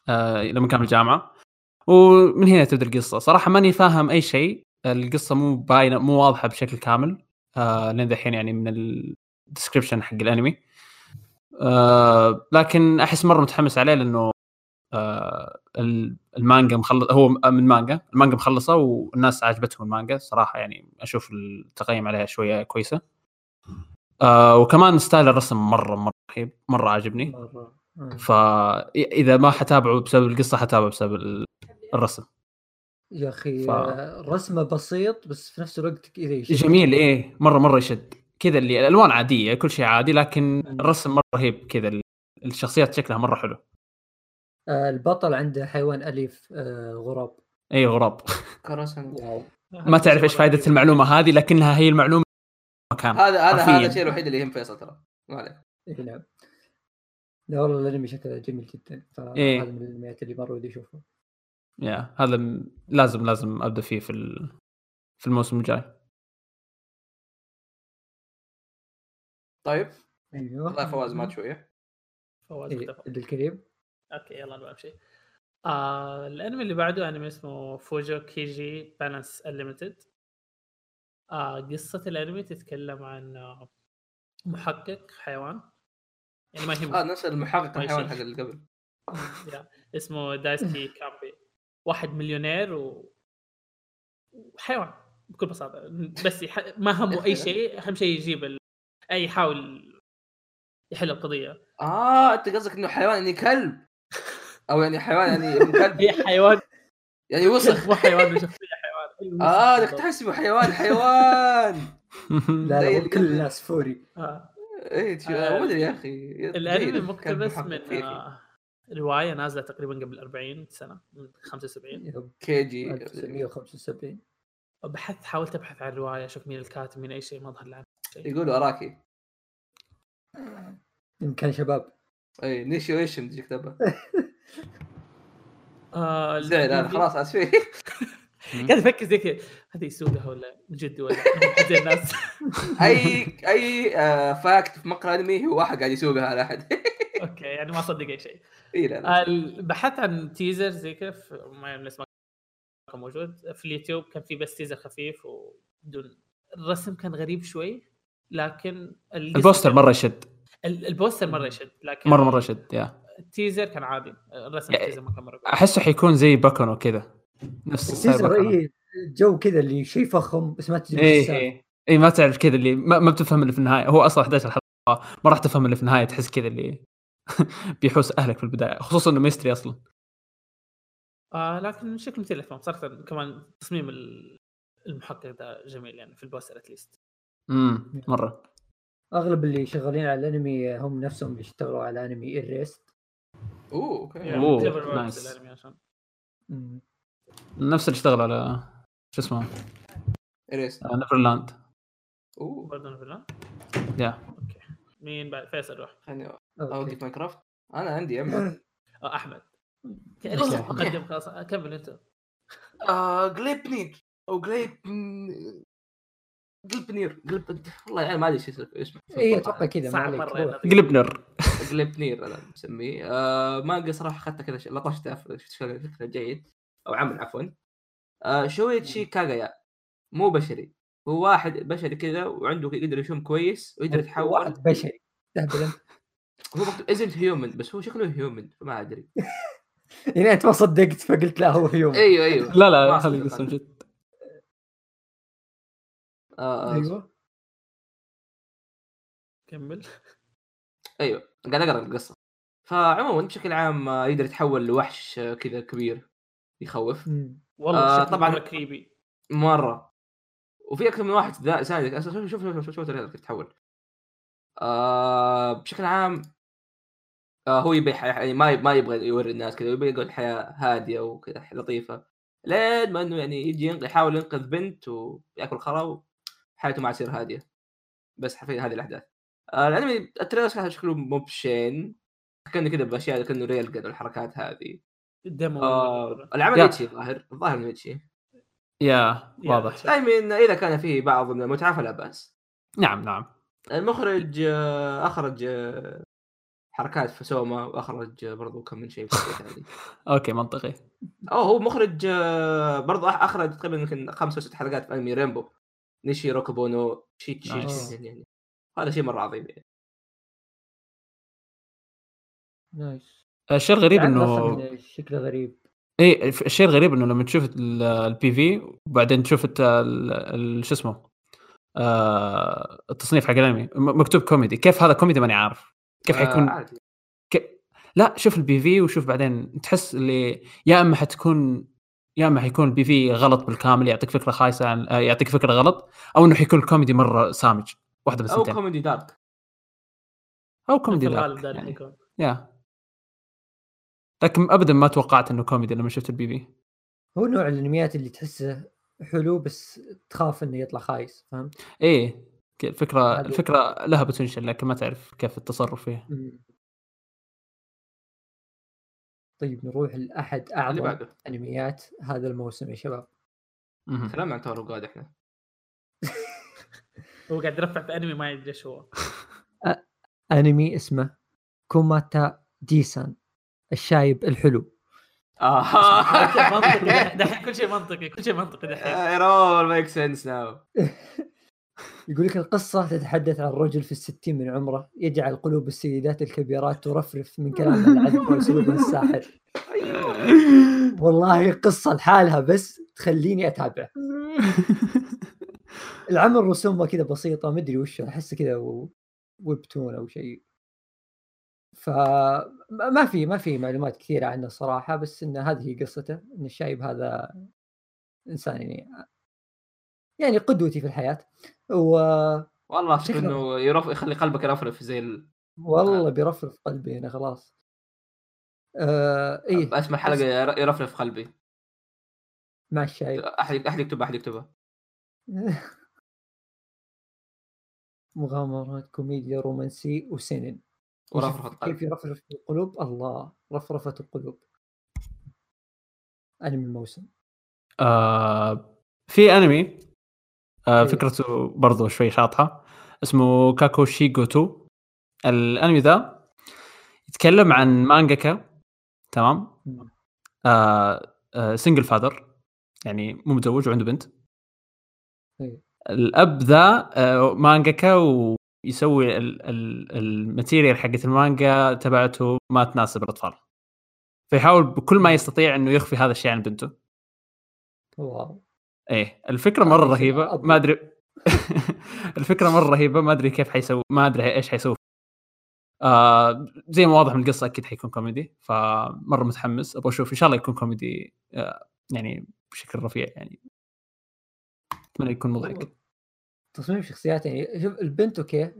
آه، لما كان في الجامعة. ومن هنا تبدأ القصة. صراحة ماني فاهم أي شيء. القصة مو باينة مو واضحة بشكل كامل. آه، لين دحين يعني من ال description حق الأنمي. آه، لكن أحس مرة متحمس عليه لأنه آه، ال- المانجا مخلص هو من مانجا المانجا مخلصة والناس عجبتهم المانجا صراحة يعني أشوف التقييم عليها شوية كويسة. آه وكمان ستايل الرسم مرة مرة رهيب مرة عاجبني. فاذا ما حتابعه بسبب القصة حتابعه بسبب ال- الرسم. يا أخي ف- رسمه بسيط بس في نفس الوقت كذا يشد. جميل إيه مرة مرة يشد. كذا اللي الألوان عادية كل شيء عادي لكن الرسم مرة رهيب كذا ال- الشخصيات شكلها مرة حلو. آه، البطل عنده حيوان أليف آه، غراب. اي [LAUGHS] غراب. ما تعرف إيش فائده المعلومة هذه لكنها هي المعلومة. مكان هذا هذا. هذا الشيء الوحيد اللي يهم فيصل ترى. ما عليك. إيه نعم. لا والله الأنمي شكله جميل جدا فهذا إيه. من الانميات اللي مرة ودي أشوفه. يا هذا لازم لازم أبدأ فيه في ال- في الموسم الجاي. طيب. أيوه. والله فواز مات شوية. فواز إيه، عبد الكريم. أوكي يلا نبغى شيء آه الأنمي اللي بعده أنمي اسمه فوجو كيجي Balance Unlimited آه قصة الأنمي تتكلم عن آه محقق حيوان. يعني ما آه هي نفس المحقق الحيوان. حق اللي قبل. اسمه دايسكي كامبي. واحد مليونير و حيوان بكل بساطة. بس يح... ما همه أي شيء أهم شيء يجيب ال... أي يحاول يحل القضية. آه أنت قصدك إنه حيوان يعني كلب؟ أو يعني حيوان يعني [LAUGHS] كلب؟ هي حيوان. يعني وسخ مو حيوان [LAUGHS] آه إنك تحسبه حيوان حيوان. [LAUGHS] لا لا كل. الناس فوري. آه. إيه آه، ما أدري يا أخي. الأنمي مقتبس من. آه، رواية نازلة تقريبا قبل 40 سنة من 75 يب، كيجي 1975 بحثت حاولت أبحث عن الروايه أشوف مين الكاتب مين أي شيء ما ظهر لي يقولوا أراكي. إن كان شباب. اي نيشي ويش تجي كتابه [LAUGHS] آه زعل أنا خلاص اسفين [LAUGHS] قاعد أفكر زي كذا. هذه يسوقها ولا من جد ولا [LAUGHS] زي الناس؟ أي أي آه، فاكت في مقهى أنمي هو واحد قاعد يسوقها على أحد. [LAUGHS] أوكي يعني ما اصدق أي شيء. اي لا لا. بحثت عن تيزر زي كيف ما يعني لسه ما كان موجود. في اليوتيوب كان في بس تيزر خفيف ودون الرسم كان غريب شوي لكن ال poster مرة يشد. ال- ال poster مرة يشد لكن مرة مرة يشد يا. ال teaser كان عادي الرسم يعني ال teaser ما كان مرة. أحسه حيكون زي باكون وكذا نفس ال teaser اي جو كذا اللي شيء فخم بس ما تدري. اي اي ما تعرف كذا اللي ما, ما بتفهم اللي في النهاية. هو أصلا 11 حلقه ما راح تفهم اللي في النهاية تحس كذا اللي [LAUGHS] بيحوس أهلك في البداية خصوصا إنه mystery أصلا. آه لكن شكل مثير للاهتمام صراحة كمان تصميم ال- المحقق ده جميل يعني في البوستر اتليست امم مرة. أغلب اللي شغالين على الأنمي هم نفسهم بيشتغلوا على انمي الريست أوه أوكي. أوه، نايس. الانمي عشان نفس اللي اشتغل على شو اسمه؟ اريس آه، نيفرلاند أوه. برضه فيلان يا أوكي. مين بعد؟ فيصل روح خليني. اوقف ماينكرافت أنا عندي اما [LAUGHS] آه أحمد. [LAUGHS] ليش مقدم خلاص كمل أنت. آه جليبنير أو جليب جلبنير جلب والله يعني ما أدري إيش اسمه اي أتوقع كذا ما عليك. يعني. جلبنر جليبنير أنا مسميه. آه مانجا صراحة اخذتها كذا ش- لطشتها في- شغل فكرة جيد. أو عمل عفوا. آه شويتشي كاغايا. مو بشري. هو واحد بشري كذا وعنده يقدر يشم كويس ويقدر يتحول. واحد بشري. تهبل هو مكتوب ازنت هيومن بس هو شكله هيومن فما ادري يعني انت ما صدقت فقلت لا هو هيوم أيوه أيوه لا لا قصه أنا. جد آه آه أيوه كمل أيوه قاعد اقرا القصة فعموما بشكل عام آه، يقدر يتحول لوحش آه، كذا كبير يخوف. والله آه، آه طبعاً. كريبي مره وفي أكثر من واحد ساعدك أصلاً شوف شوف شوف شوف, شوف الرياضة كيف تتحول آه بشكل عام آه هو يبي حياة يعني ما ما يبغى يوري الناس كذا يبي يقعد حياة هادية وكذا لطيفة لين ما إنه يعني يجي ينق- يحاول ينقذ بنت ويأكل خرا وحياته ما تصير هادية. بس حرفيا هذه الأحداث. آه الانمي ال trailer كان شكله مو بشين كان كذا بأشياء كأنه real قد الحركات هذه. الديمو آه العمل yeah. ecchi الظاهر الظاهر إنه ecchi yeah واضح. شيء. دائما إذا كان فيه بعض من المتعة فلا بأس. نعم نعم. المخرج آه، أخرج آه، حركات في سوما وأخرج آه، برضو كم من شيء [LAUGHS] okay منطقي. أو هو مخرج برضو أخرج تقريبا يمكن خمس أو ست حلقات في أنمي ريمبو. نيشي روكوبونو شيتشي nice. يعني, يعني. هذا شيء مرة عظيم يعني. nice. الشيء الغريب إنه شكله غريب. اي الشيء الغريب إنه لما تشوف ال- ال PV وبعدين تشوف الت- ال- ال- شو اسمه؟ آه التصنيف حق الأنمي. مكتوب كوميدي. كيف هذا كوميدي ماني عارف. كيف آه، حيكون عادي. ك... لا شوف ال PV وشوف بعدين. تحس اللي يا إما حتكون يا إما حيكون ال PV غلط بالكامل يعطيك فكرة خايسة عن آه، يعطيك فكرة غلط أو إنه حيكون الكوميدي مرة سامج. واحدة من أو كوميدي dark. أو كوميدي dark اللي يعني. yeah. لكن ابدا ما توقعت إنه كوميدي لما شفت ال PV. هو نوع الأنميات اللي تحسه حلو بس تخاف إنه يطلع خايس فهمت؟ إيه الفكرة الفكرة لها potential لكن ما تعرف كيف التصرف فيها. طيب نروح لأحد اللي أعظم بعده. أنميات هذا الموسم يا شباب. تكلمنا عن تورو جاد إحنا. [LAUGHS] هو قاعد يرفع في أنمي ما يدري إيش هو. أنمي اسمه كوماتا ديسان الشايب الحلو. منطقي. [LAUGHS] دحين كل شيء منطقي كل شيء منطقي دحين. It all makes sense now. [LAUGHS] يقول لك القصة تتحدث عن رجل في الستين من عمره يجعل قلوب السيدات الكبيرات ترفرف من كلامه العذب وأسلوبه الساحر. [LAUGHS] والله قصة لحالها بس تخليني أتابع. العمل رسومه كذا بسيطة مدري وش أحسه كذا ويبتون أو شيء. فما ما في ما في معلومات كثيرة عنه صراحة بس إن هذه هي قصته إن الشايب هذا إنسان يعني يعني قدوتي في الحياة. و والله أشوف إنه يرف يخلي قلبك يرفرف زي ال... والله بيرفرف قلبي أنا خلاص. آه إيه. اسم الحلقة ير- يرفرف قلبي. مع الشاي أحد أحد يكتبها أحد يكتبها. [LAUGHS] مغامرات كوميديا رومانسي وسنن. ورفرفة كيف قلب يرفرف القلوب؟ الله رفرفة القلوب. أنمي الموسم. آه في أنمي آه أيوه. فكرته برضو شوي شاطحة. اسمه كاكوشي جوتو الأنمي ذا يتكلم عن مانجاكا تمام. آه آه single father يعني مو متزوج وعنده بنت. أيوه. الأب ذا آه مانجاكا ويسوي ال- ال- ال material حقت المانجا تبعته ما تناسب الأطفال. فيحاول بكل ما يستطيع إنه يخفي هذا الشيء عن بنته. واو. إيه الفكرة مرة هذا شيء رهيبة. ما أدري. [LAUGHS] الفكرة مرة رهيبة. ما أدري كيف حيسوي ما أدري إيش حيسوي. آه زي ما واضح من القصة أكيد حيكون كوميدي. فمرة متحمس. أبغى أشوف إن شاء الله يكون كوميدي آه يعني بشكل رفيع يعني. أتمنى يكون مضحك. تصميم شخصيات يعني شوف البنت okay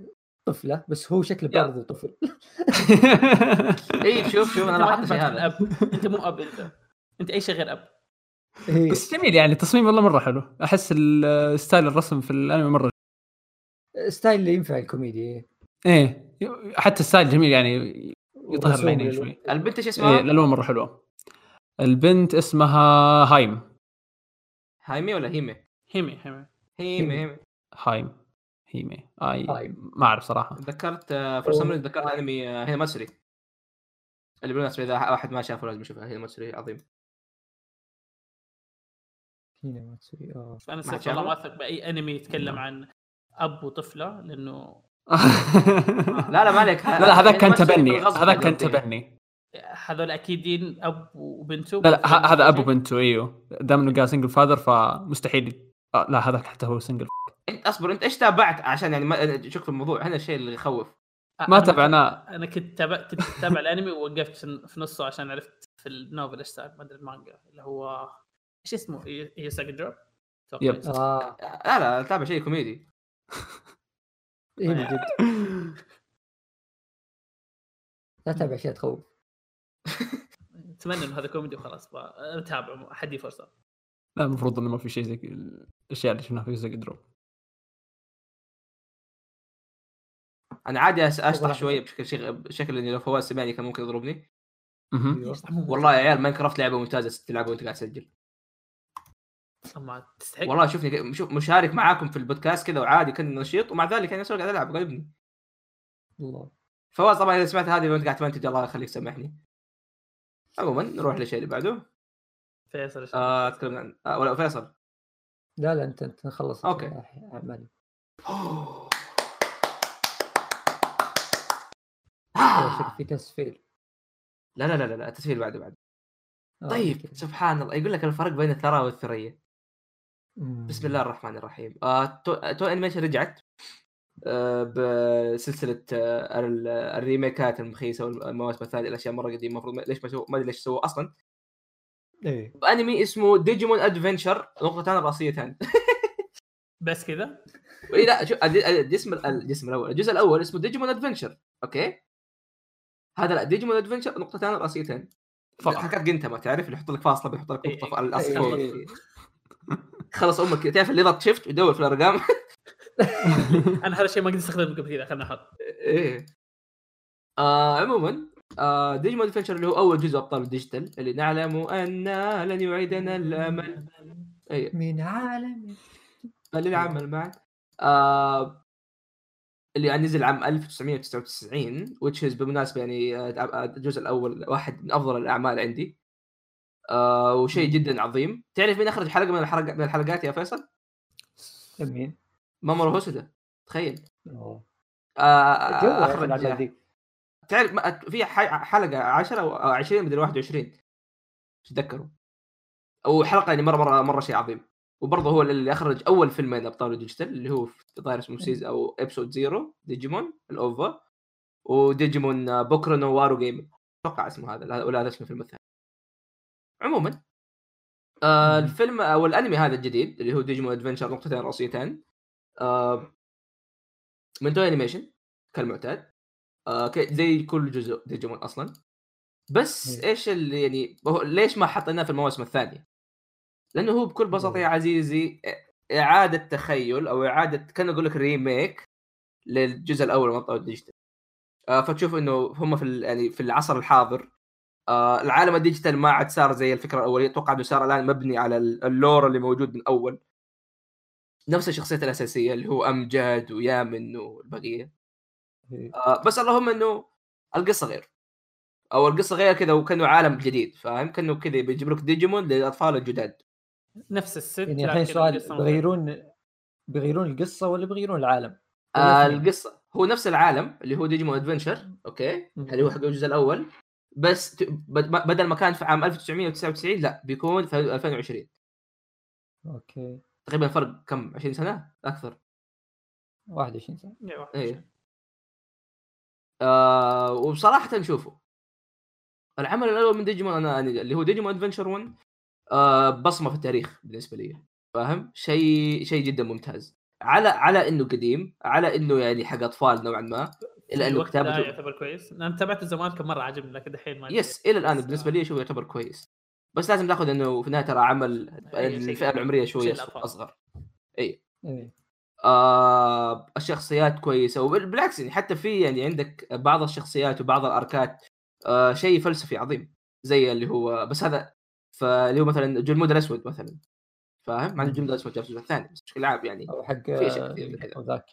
طفلة بس هو شكله. برضه طفل. [LAUGHS] اي شوف شوف أنا لاحظت شيء هذا. أب. أنت مو أب أنت. أنت أي شيء غير أب. إيه. بس جميل يعني التصميم والله مرة حلو. أحس ال- [HESITATION] style الرسم في الأنمي مرة ستايل اللي ينفع الكوميديا. إيه. حتى الستايل جميل يعني يطهر العينين شوي. البنت إيش إيه اسمها؟ الألوان مرة حلوة. البنت اسمها هايم. هايمي ولا هيمي؟ هيمي هيمي. هيمي هيمي. هايم هيمي. آي هايم. ما أعرف صراحة. تذكرت فور سم تذكرت أنمي آه، هي مصري اللي بالمناسبة إذا واحد ما شافه لازم يشوفها هي مصري عظيم. هنا تسوي آه. فانا ما صرت والله الله. ما اثق بأي أنمي يتكلم عن أب وطفلة لأنه [LAUGHS] لا لا ما عليك. [LAUGHS] لا لا هذاك كان مصري تبني. هذاك كان. تبني. هذول اكيدين أب وبنته. لا لا هذا ابو بنته إيوه. دام إنه قال single father فمستحيل. آه لا هذاك حتى هو single اصبر انت إيش تابعت؟ عشان يعني ما شوف الموضوع هنا الشيء اللي يخوف. ما أنا- تابعناه. أنا كنت تابع كنت اتابع الأنمي ووقفت في نصه عشان عرفت في ال novel إيش صار ما أدري المانجا اللي هو إيش اسمه؟ Usagi Drop yep. آه. لا لا تابع شيء كوميدي. [LAUGHS] اي من جد. لا تتابع اشياء تخوف. [LAUGHS] أتمنى إنه هذا كوميدي وخلاص أتابعه حدي فرصه لا المفروض إنه ما في شيء زي الأشياء اللي شفناها في زي Drop أنا عادي أشطح. شوية بشكل شيء بشكل إني لو فواز سمعني كان ممكن يضربني. والله يا عيال ماينكرافت لعبة ممتازة تلعبها وأنت قاعد تسجل. تستحق. والله شوفني شوف مشارك معاكم في البودكاست كذا وعادي كنت نشيط ومع ذلك أنا قاعد ألعب غالبني الله. فواز طبعا إذا سمعت هذه وأنت قاعد تمنتج الله يخليك سامحني. عموما نروح للشيء اللي بعده. فيصل آه تكلمنا عن آه ولا فيصل. لا لا أنت أنت خلص okay. أعمالي آه. شكل في تسفيل لا لا لا لا, لا التسجيل بعده بعد. آه، طيب okay. سبحان الله. يقول لك الفرق بين الثرى والثريا. بسم الله الرحمن الرحيم. آه Toei, Toei Animation رجعت. آه بسلسلة آه ال- الريميكات المخيسة والمواسم الثانية الأشياء مرة قديمة المفروض ليش ما سووا ما أدري ليش سووا أصلا. إيه. بانمي اسمه Digimon Adventure نقطتان رئيسيتان [LAUGHS] بس كذا؟ اي لا شوف الجسم الجسم الأول. الجزء الأول اسمه Digimon Adventure okay؟ هذا لا Digimon Adventure نقطتان رئيسيتين. فقط. حركات جنتما تعرف اللي يحط لك فاصلة بيحط لك نقطة في الاصل إيه. فوق خلص أمك. تعرف اللي يضغط shift ويدور في الأرقام؟ [LAUGHS] أنا هذا الشيء ما قد استخدمه قبل كذا خلنا نحط. إيه. آه عموما آه Digimon Adventure اللي هو أول جزء أبطال الديجيتال اللي نعلم أن لن يعيدنا الأمل. اي من عالم. بل العمل معا. آه اللي يعني نزل عام 1999 which is بالمناسبة يعني آه، آه، الجزء الأول واحد من أفضل الأعمال عندي آه وشيء جدا عظيم تعرف مين أخرج حلقة من الحلقات من الحلقات يا فيصل؟ مين؟ مامورو هوسودا تخيل أوه. آه أخي أخرج دي. تعرف في حلقة 10 أو 20 مدري 21 تتذكروا أو حلقة يعني مرة مرة مرة شيء عظيم وبرضه هو اللي أخرج أول فيلمين أبطال ديجيتال اللي هو في ظاهر اسمه سيز أو episode zero ديجيمون ال OVA وديجيمون آه، Bokura no War Game أتوقع اسمه هذا لا- ولا هذا اسم الفيلم الثاني عموما آه. الفيلم أو الانمي هذا الجديد اللي هو ديجيمون Adventure نقطتين رأسيتين آه من Toei Animation كالمعتاد آه زي كل جزء ديجيمون أصلا بس. إيش اللي يعني ليش ما حطيناه في المواسم الثانية؟ لأنه هو بكل بساطة يا عزيزي إعادة تخيل أو إعادة كان أقول لك remake للجزء الأول من أبطال الديجيتال. آه فتشوف إنه هم في يعني في العصر الحاضر آه العالم الديجيتال ما عاد صار زي الفكرة الأولية أتوقع إنه صار الآن مبني على ال- ال lore اللي موجود من أول. نفس الشخصيات الأساسية اللي هو امجد ويامن والبقية. إيه. آه بس اللهم إنه القصة غير. أو القصة غير كذا وكأنه عالم جديد فاهم؟ كأنه كذا بيجيب لك ديجيمون للأطفال الجداد. نفس الست يعني الحين سؤال القصة بيغيرون بيغيرون القصة ولا بيغيرون العالم؟ آه؟ القصة هو نفس العالم اللي هو ديجيمون Adventure أوكي؟ مم. اللي هو حق الجزء الأول. بس بدل ما كان في عام 1999 لا بيكون في 2020 أوكي. تقريبا فرق كم؟ 20 سنة؟ أكثر. 21 سنة. واحد إيه. آه وبصراحه نشوفه العمل الأول من ديجيمون أنا أنا- اللي هو ديجيمون Adventure 1 آه بصمة في التاريخ بالنسبة لي فاهم؟ شيء شيء جدا ممتاز. على على إنه قديم على إنه يعني حق أطفال نوعا ما إلا إنه كتابته يعتبر كويس. أنا تابعته زمان كان مرة عجبني لكن دحين ما يس إلى الآن بس، بالنسبة آه، لي اشوفه يعتبر كويس. بس لازم تاخذ إنه في النهاية ترى عمل الفئه العمرية شوية. أصغر. إيه آه الشخصيات كويسة. وبالعكس يعني حتى في يعني عندك بعض الشخصيات وبعض الأركات آه شيء فلسفي عظيم. زي اللي هو بس هذا فاللي هو مثلا جلمود الأسود مثلا فاهم؟ مع إن الجلمود الأسود في الجزء الثاني بس بشكل عام يعني أو حق في أشياء آه، كثير كذا. القطو ذاك.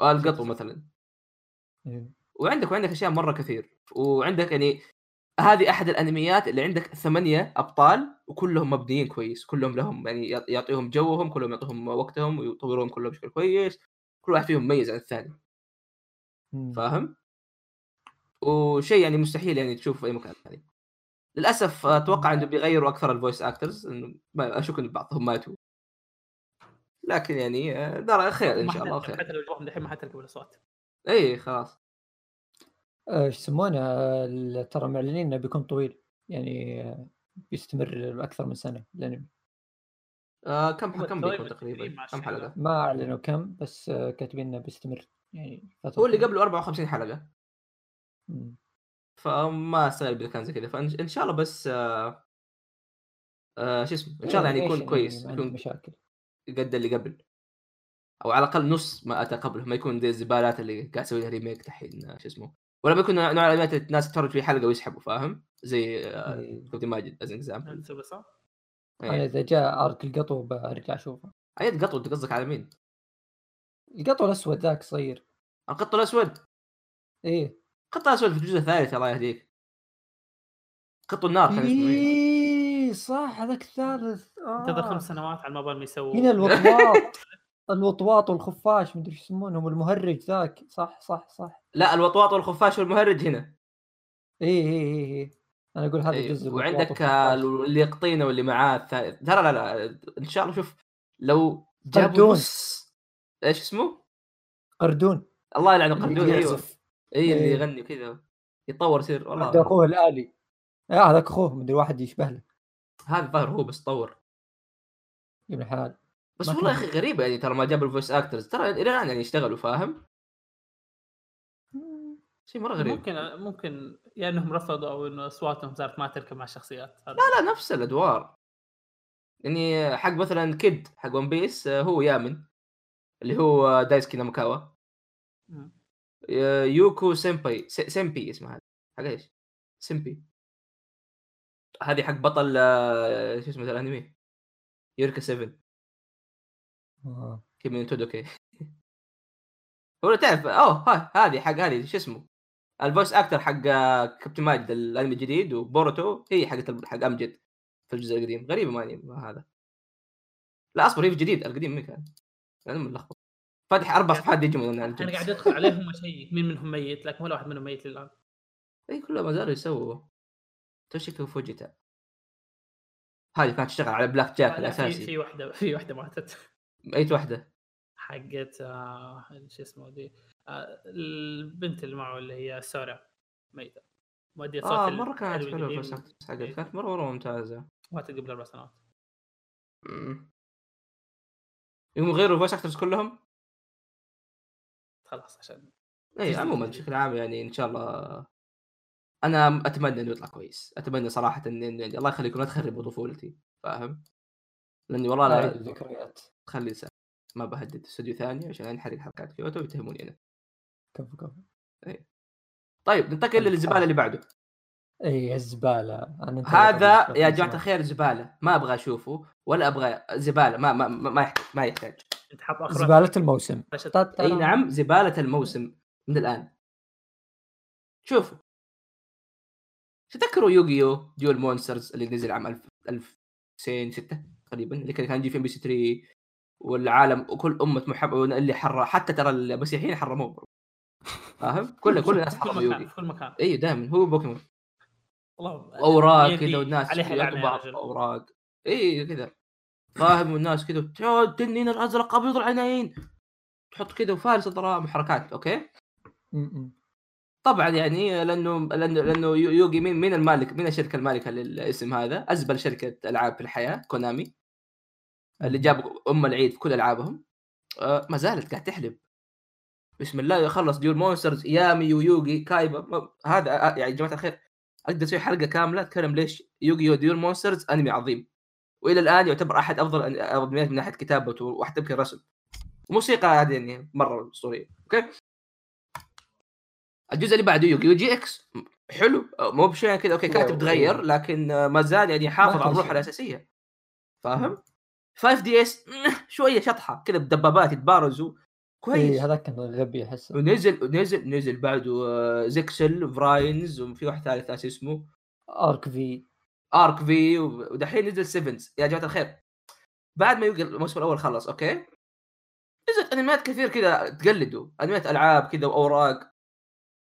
آه، القطو مثلا. إيه. وعندك وعندك أشياء مرة كثير. وعندك يعني هذه أحد الأنميات اللي عندك ثمانية أبطال وكلهم مبنيين كويس. كلهم لهم يعني يع- يعطيهم جوهم كلهم يعطيهم وقتهم ويطورون كلهم بشكل كويس. كل واحد فيهم مميز عن الثاني. فاهم؟ وشيء يعني مستحيل يعني تشوفه في أي مكان ثاني. للأسف أتوقع إنه بيغيروا أكثر ال voice actors إنه ما اشك ان بعضهم ماتوا. لكن يعني آه، دار خير إن شاء الله خير. حتى لو جابهم دحين ما حتركب الأصوات. إي خلاص. آه، إيش يسمونه آه، ال- ترى معلنين إنه بيكون طويل. يعني آه، بيستمر أكثر من سنة الانمي آه كم كم بيكون تقريبا؟ كم حلقة؟ ما أعلنوا كم بس آه، كاتبين إنه بيستمر. يعني هو اللي. قبله 54 حلقة. مم. فما أستغرب إذا كان زي كذا. فإن إن شاء الله بس آه آه شو اسمه إن شاء الله يعني إيه، يكون ليش كويس يكون مشاكل. قد اللي قبل. أو على الأقل نص ما أتى قبله ما يكون دي الزبالات اللي قاعد يسوي لها remake دحين شو اسمه. ولا بيكون نوع الأنميات اللي الناس تتفرج في حلقة ويسحبوا فاهم؟ زي آه إيه. كابتن ماجد as example تسوي؟ أنا إذا جاء arc القطو برجع أشوفه. أي قطو أنت قصدك على مين؟ القطو الأسود ذاك صغير. القط الأسود؟ إيه. القط الاسود في الجزء الثالث الله يهديك قط النار كان اسمه إيه. إيه صح هذاك الثالث انتظر آه. خمس سنوات على ما بال ما يسووا هنا [LAUGHS] الوطواط الوطواط والخفاش مدري إيش يسمونهم المهرج ذاك صح صح صح لا الوطواط والخفاش والمهرج هنا إيه إيه إيه, إيه. أنا أقول هذا إيه، جزء الوطواط وعندك آه،. اللي يقطينه واللي معاه الثالث ترى لا لا إن شاء الله شوف لو جابوا قردون. إيش اسمه؟ قردون الله اللي قردون أيوه. اي اللي إيه. يغني كذا يتطور يصير هذا والله أخوه الآلي. آه هذاك أخوه مدري واحد يشبه له. هذا الظاهر هو بس طور. يا ابن الحلال بس والله يا أخي غريبه يعني ترى ما جابوا ال voice actors ترى إلى الان يعني يشتغلوا فاهم؟ شيء مرة غريب. ممكن ممكن يا إنهم رفضوا أو إنه أصواتهم صارت ما تركب مع الشخصيات. هذا لا لا نفس الأدوار. يعني حق مثلا كيد حق One Piece آه، هو يامن اللي هو دايسكي نامكاوا يوكو سيمباي س- سيمبي اسمها هذه حق إيش؟ سيمبي. هذه حق بطل آه، شو اسمه الأنمي؟ يوركا 7 آه. كيمين تودوكي [LAUGHS] ولا تعرف أوه ها هذه حق هذه شو اسمه؟ الفويس أكتر حق آه، كابتن ماجد الأنمي الجديد وبوروتو هي ال- حق أمجد في الجزء القديم. غريبة ما ما هذا. لا أصبر هي في الجديد القديم مين كان؟ أنا ملخبط. فاتح أربع صفحات ديجيمون أنا أنا قاعد أدخل عليهم [LAUGHS] أ check مين منهم ميت لكن ولا واحد منهم ميت للآن. إي كلهم ما زالوا يسووا. توشيكو فوجيتا. هذه كانت تشتغل على بلاك جاك الأساسي. في واحدة في واحدة ماتت. أي واحدة؟ حقت آه، شو اسمه دي؟ آه، البنت اللي معه اللي هي سارة ميتة. مؤدية صوت آه مرة كانت. ال voice actors حقت. كانت مره مرة ممتازة. ماتت قبل أربع سنوات. يوم غيروا ال voice actors كلهم؟ خلاص عشان اي عموما جديد. بشكل عام يعني إن شاء الله أنا أتمنى إنه يطلع كويس. أتمنى صراحة إن إن- الله يخليكم لا تخربوا طفولتي فاهم؟ لأني والله لا الذكريات. خلي سا- ما بهدد استوديو ثاني عشان أنحرق حلقات كيوتو ويتهموني أنا. كفو كفو. طيب ننتقل للزبالة اللي بعده. اي الزباله أنا هذا يا جماعة. الخير زبالة ما أبغى أشوفه ولا أبغى زبالة ما ما ما ما يحتاج ما يحتاج. تحط آخر زبالة الموسم. إي نعم زبالة الموسم من الآن. شوفوا تذكروا Yu-Gi-Oh Duel Monsters اللي نزل عام 1000 2006 تقريبا اللي كان كان يجي في إم بي سي 3 والعالم وكل أمة محب اللي حر حتى ترى المسيحيين حرموه. فاهم؟ [LAUGHS] كل كل الناس في كل حرموا مكان يوغي في كل مكان. إي دائما هو بوكيمون. والله أوراق كذا والناس بعض رجل. أوراق. إي كذا. فاهم والناس كذا "يا التنين الأزرق أبيض العينين. تحط كذا وفارس الظلام وحركات أوكي. طبعا يعني لأنه لأنه لأنه يو- يوغي مين مين المالك مين الشركة المالكة للاسم هذا؟ ازبل شركة ألعاب في الحياة كونامي. اللي جابوا أم العيد في كل ألعابهم. آه ما زالت قاعد تحلب. بسم الله يخلص Duel Monsters يامي ويوغي كايبا هذا آه، يعني جماعة الخير. أقدر أسوي حلقة كاملة أتكلم ليش يوغي و Duel Monsters أنمي عظيم. وإلى الآن يعتبر أحد أفضل انميات من ناحية كتابته وحتى يمكن رسم. وموسيقى هذه يعني مرة أسطورية. أوكي؟ الجزء اللي بعده يوغي GX. حلو. مو بشيء كذا. أوكي كاتب. تغير لكن ما زال يعني يحافظ ما على الروح. الأساسية. فاهم؟ 5 دي إس شوية شطحة. كذا بدبابات يتبارزوا. كويس. اي هذاك كان غبي أحسه. ونزل نزل نزل بعده آه، زكسل فراينز وفي واحد ثالث ناس اسمه. أرك في ارك في ودحين نزل سيفنز يا جماعة الخير. بعد ما يوقع الموسم الأول خلص أوكي؟ نزلت انميات كثير كذا تقلدوا. انميات ألعاب كذا وأوراق.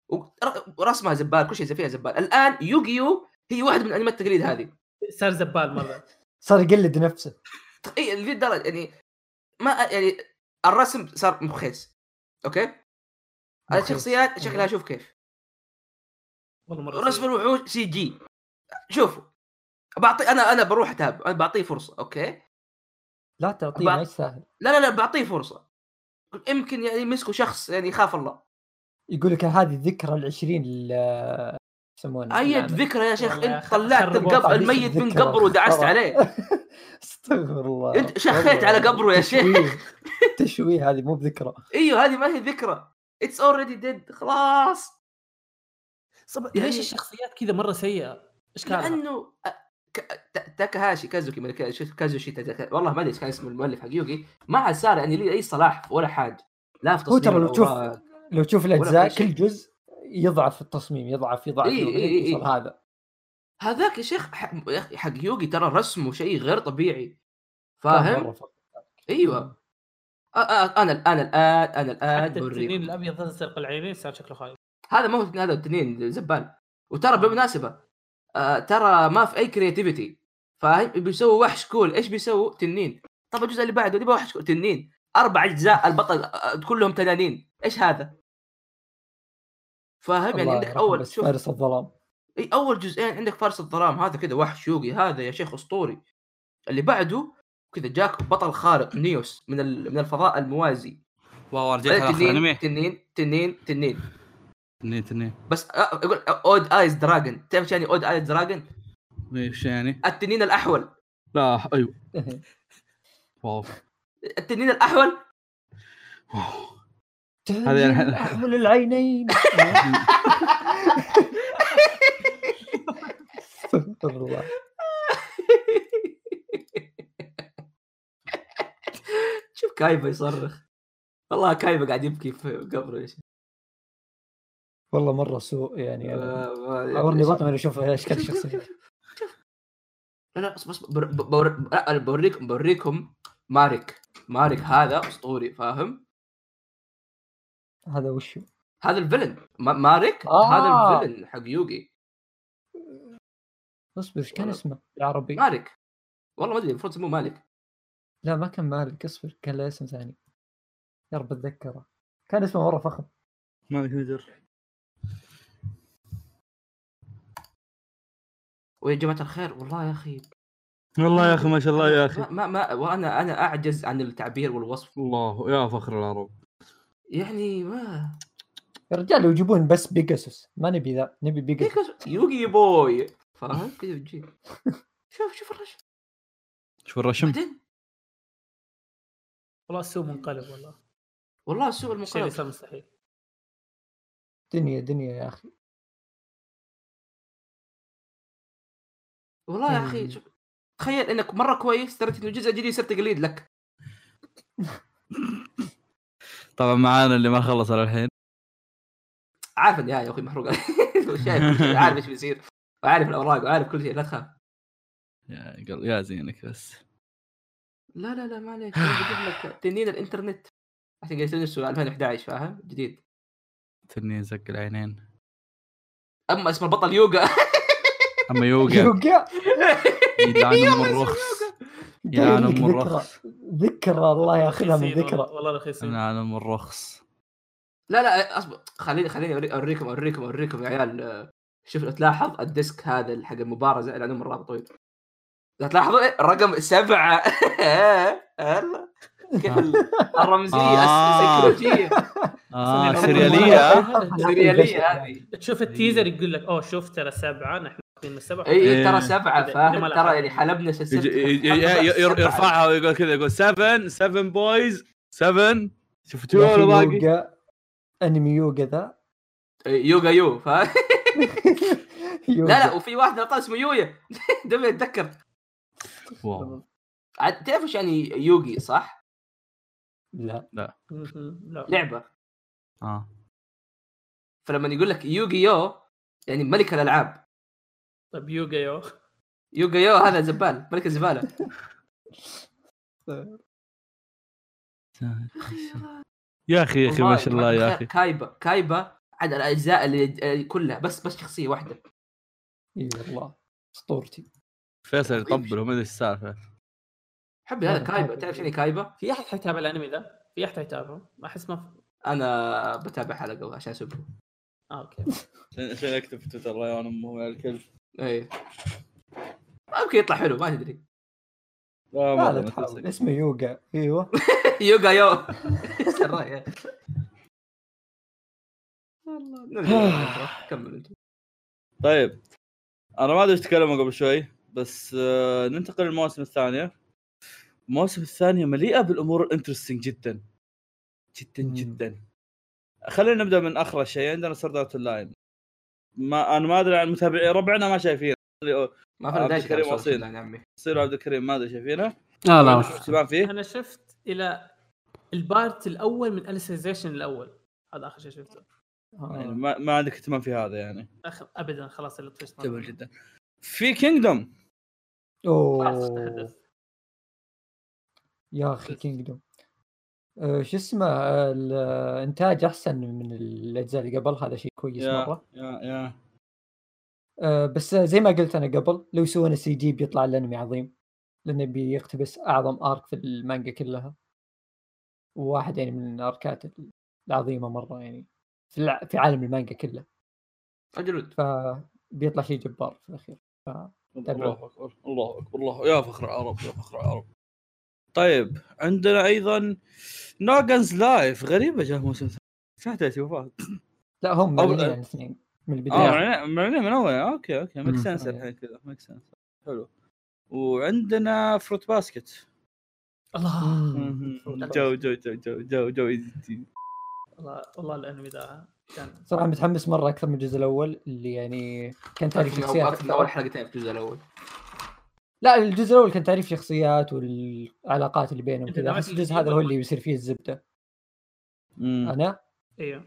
ور- ورسمها زبال كل شيء فيها زبال. الآن يوغيو هي واحدة من انميات التقليد هذه. صار زبال مرة. صار يقلد نفسه. اي لذي الدرجة يعني ما يعني الرسم صار مخيس. أوكي. الشخصيات شكلها شوف كيف. والله مرة رسم. الوحوش CG شوفوا. بعطي أنا أنا بروح اتابع أنا بعطيه فرصة أوكي؟ لا تعطيه بعض- ما يستاهل. لا لا لا بعطيه فرصة. يمكن يعني مسكوا شخص يعني يخاف الله. يقول لك هذه ذكرى العشرين ل يسمونه؟ أي. ذكرى يا شيخ؟ أنت طلعت القبر الميت من الذكرى. قبره ودعست. عليه. [LAUGHS] استغفر الله. أنت شخيت على قبره يا شيخ. [LAUGHS] تشويه. هذه مو بذكرى. إيوه هذه ما هي ذكرى. it's already dead خلاص. صب... يعني- ليش الشخصيات كذا مرة سيئة؟ إيش كان لأنه تاكاهاشي كازوكي من كازوشي تاكا- والله ما أدري إيش كان اسم المؤلف حق يوغي ما عاد صار يعني لي أي صلاح ولا حاجة. لا في هو تصميم ترى لو تشوف. لو تشوف الأجزاء. كل جزء يضعف في التصميم يضعف يضعف إي يضعف إي إي إي. يوصل هذا. هذاك يا شيخ حق يوغي ترى رسمه شيء غير طبيعي. فاهم؟ أيوه. أنا الان الآن أنا الآن حتى التنين الأبيض أزرق العينين صار شكله خايف. هذا ما هو هذا التنين زبال وترى بالمناسبة آه ترى ما في أي creativity فاهم؟ بيسووا وحش cool إيش بيسووا تنين. طب الجزء اللي بعده يبغى وحش cool تنين. أربع أجزاء البطل آه، كلهم تنانين. إيش هذا؟ فاهم؟ يعني عندك أول شوف. فارس الظلام. إي أول جزئين عندك فارس الظلام. هذا كذا وحش يوغي هذا يا شيخ أسطوري. اللي بعده كذا جاك بطل خارق Neos من ال- من الفضاء الموازي. واو رجعت تنين أنمي. تنين تنين تنين. تنين تنين بس يقول Odd-Eyes Dragon تعرف إيش يعني Odd-Eyes Dragon؟ إيش يعني؟ التنين الأحول. لا أيوه. [LAUGHS] واو. التنين الأحول؟ واو. هذا يعني- احمل العينين استغفر [LAUGHS] الله شوف كايبا يصرخ. والله كايبا قاعد يبكي في قبره يا شيخ. والله مرة سوء يعني أنا آه، ما- عورني بطن وأنا أشوف اشكال الشخصيه لا لا بس بس بوريكم بوريكم مارك مارك هذا أسطوري فاهم؟ هذا وش هو؟ هذا الفيلن. ما- مارك آه. هذا الفيلن حق يوغي. اصبر إيش كان. اسمه بالعربي؟ مالك والله ما أدري المفروض يسموه مالك لا ما كان مالك اصبر كان له اسم ثاني. يا رب أتذكره. كان اسمه مرة فخم. مالك نجر ويا جماعة الخير والله يا أخي والله يا أخي ما شاء الله يا أخي. ما, ما, ما وأنا أنا أعجز عن التعبير والوصف. الله يا فخر العرب يعني ما يا رجال لو يجيبون بس بيجاسوس ما نبي ذا نبي بيجاسوس. يوغي بوي. فاهم كذا بتجي. شوف شوف الرشم. شوف الرشم. بعدين؟ والله السوق منقلب والله. والله السوق صار مستحيل. دنيا دنيا يا أخي. والله يا أخي. شوف تخيل إنك مرة كويس ترى إنه الجزء الجديد يصير تقليد لك. طبعا معانا اللي ما خلص على الحين. عارف النهايه يا أخي محروق. [LAUGHS] شايف عارف إيش بيصير. وعارف الأوراق وعارف كل شيء لا تخاف. يا قل... يا زينك بس. لا لا لا ما عليك بجيب لك [SIGHS] تنين الإنترنت. عشان قاعد يسوي السوق 2011 فاهم؟ جديد. تنين زق العينين. أما اسم البطل يوغا. [LAUGHS] أما يوقع يوقع يلعن ام الرخص يلعن ام ذكرى الرخص ذكرى. الله ياخذها من ذكرى. والله- رخيصين يلعن ام الرخص لا لا أصبر. خليني خليني أوريكم أوريكم أوريكم يا عيال. آه، شوف لو تلاحظ الديسك هذا حق المبارزه لأنه مرة طويل. لا تلاحظوا إيه؟ رقم سبعة. [LAUGHS] كيف ال- الرمزية آه. السيكولوجيه آه سمع- سريالية. آه. السرياليه [LAUGHS] هذه. تشوف التيزر يقول لك أوه شوف ترى سبعة نحن من السبعة اي إيه. ترى سبعة فاهم ترى. يعني حلبنا سلسلة يرفعها ويقول كذا يقول 7 7 بويز 7 شفتوا ولا باقي؟ أنمي يوقع ذا يوغا يو فاهم. [LAUGHS] لا لا وفي واحد لقطه اسمه يويا [LAUGHS] دمي أتذكر واو عاد تعرف إيش يعني يوغي صح؟ لا. لا لعبة آه فلما يقول لك يوغي يو يعني ملك الألعاب طيب يوغا يو. يوغا يو هذا زبال ملك الزبالة. [LAUGHS] يا أخي يا أخي ما شاء الله يا أخي. كايبا كايبا عاد الأجزاء اللي كلها بس بس شخصية واحدة. إي والله أسطورتي. فيصل يطبل وما أدري إيش السالفة. حبي هذا كايبا. تعرف شنو كايبا؟ في أحد حيتابع الأنمي ذا؟ في أحد حيتابعه؟ ما أحس ما في. أنا بتابع حلقة عشان اسبه آه أوكي. [LAUGHS] عشان أكتب في تويتر؟ الله يعين امه الكلب. اي ممكن يطلع حلو ما تدري. لا ما تحاول. اسمه يوغا أيوه. [LAUGHS] يوغا يو. [LAUGHS] والله نرجع. [SIGHS] كمل أنت. طيب. أنا ما أدري إيش تكلموا قبل شوي بس آه ننتقل للمواسم الثانية. المواسم الثانية مليئة بالأمور الانترستنج جدا. جدا. جدا. خلينا نبدأ من اخر شيء. عندنا سورد اوت اللاين ما أنا ما أدري عن متابعين ربعنا ما شايفين ما في عبد الكريم وصيل. صوت يا عمي يصير عبد الكريم ما أدري شايفينه. لا لا. اهتمام فيه. أنا شفت إلى ال part الأول من اليسيزيشن الأول. هذا آخر شيء شفته. يعني. ما, ما عندك اهتمام في هذا يعني. أخ... ابدا خلاص ال twist جميل جدا. في كينجدوم أوه. يا أخي Kingdom شو اسمه آه، الانتاج أحسن من الأجزاء اللي قبل هذا شيء كويس يا مرة. يا يا. آه بس زي ما قلت أنا قبل لو يسوون ال CG بيطلع الانمي عظيم لأنه بيقتبس أعظم arc في المانجا كلها. وواحد يعني من الاركات العظيمة مرة يعني في الع... في عالم المانجا كله. أجل فبيطلع شيء جبار في الأخير. ف... الله أكبر الله أكبر الله يا فخر العرب يا فخر العرب. طيب عندنا أيضا No Guns Life غريبة جاء موسم ثاني. شاهدتي وفاه لا هم معلنين الاثنين من آه البدايه معلنين معلنين من أول. okay okay make. sense. الحين كذا make sense حلو. وعندنا Fruits Basket الله. جو جو جو جو جو جو. والله والله الأنمي ذا كان صراحة متحمس مرة أكثر من الجزء الأول اللي يعني كان تعرف شخصيات اول. حلقتين في الجزء الأول. لا الجزء الأول كان تعريف شخصيات والعلاقات اللي بينهم كذا احس الجزء هذا هو اللي؟ بيصير فيه الزبدة. مم. أنا؟ أيوه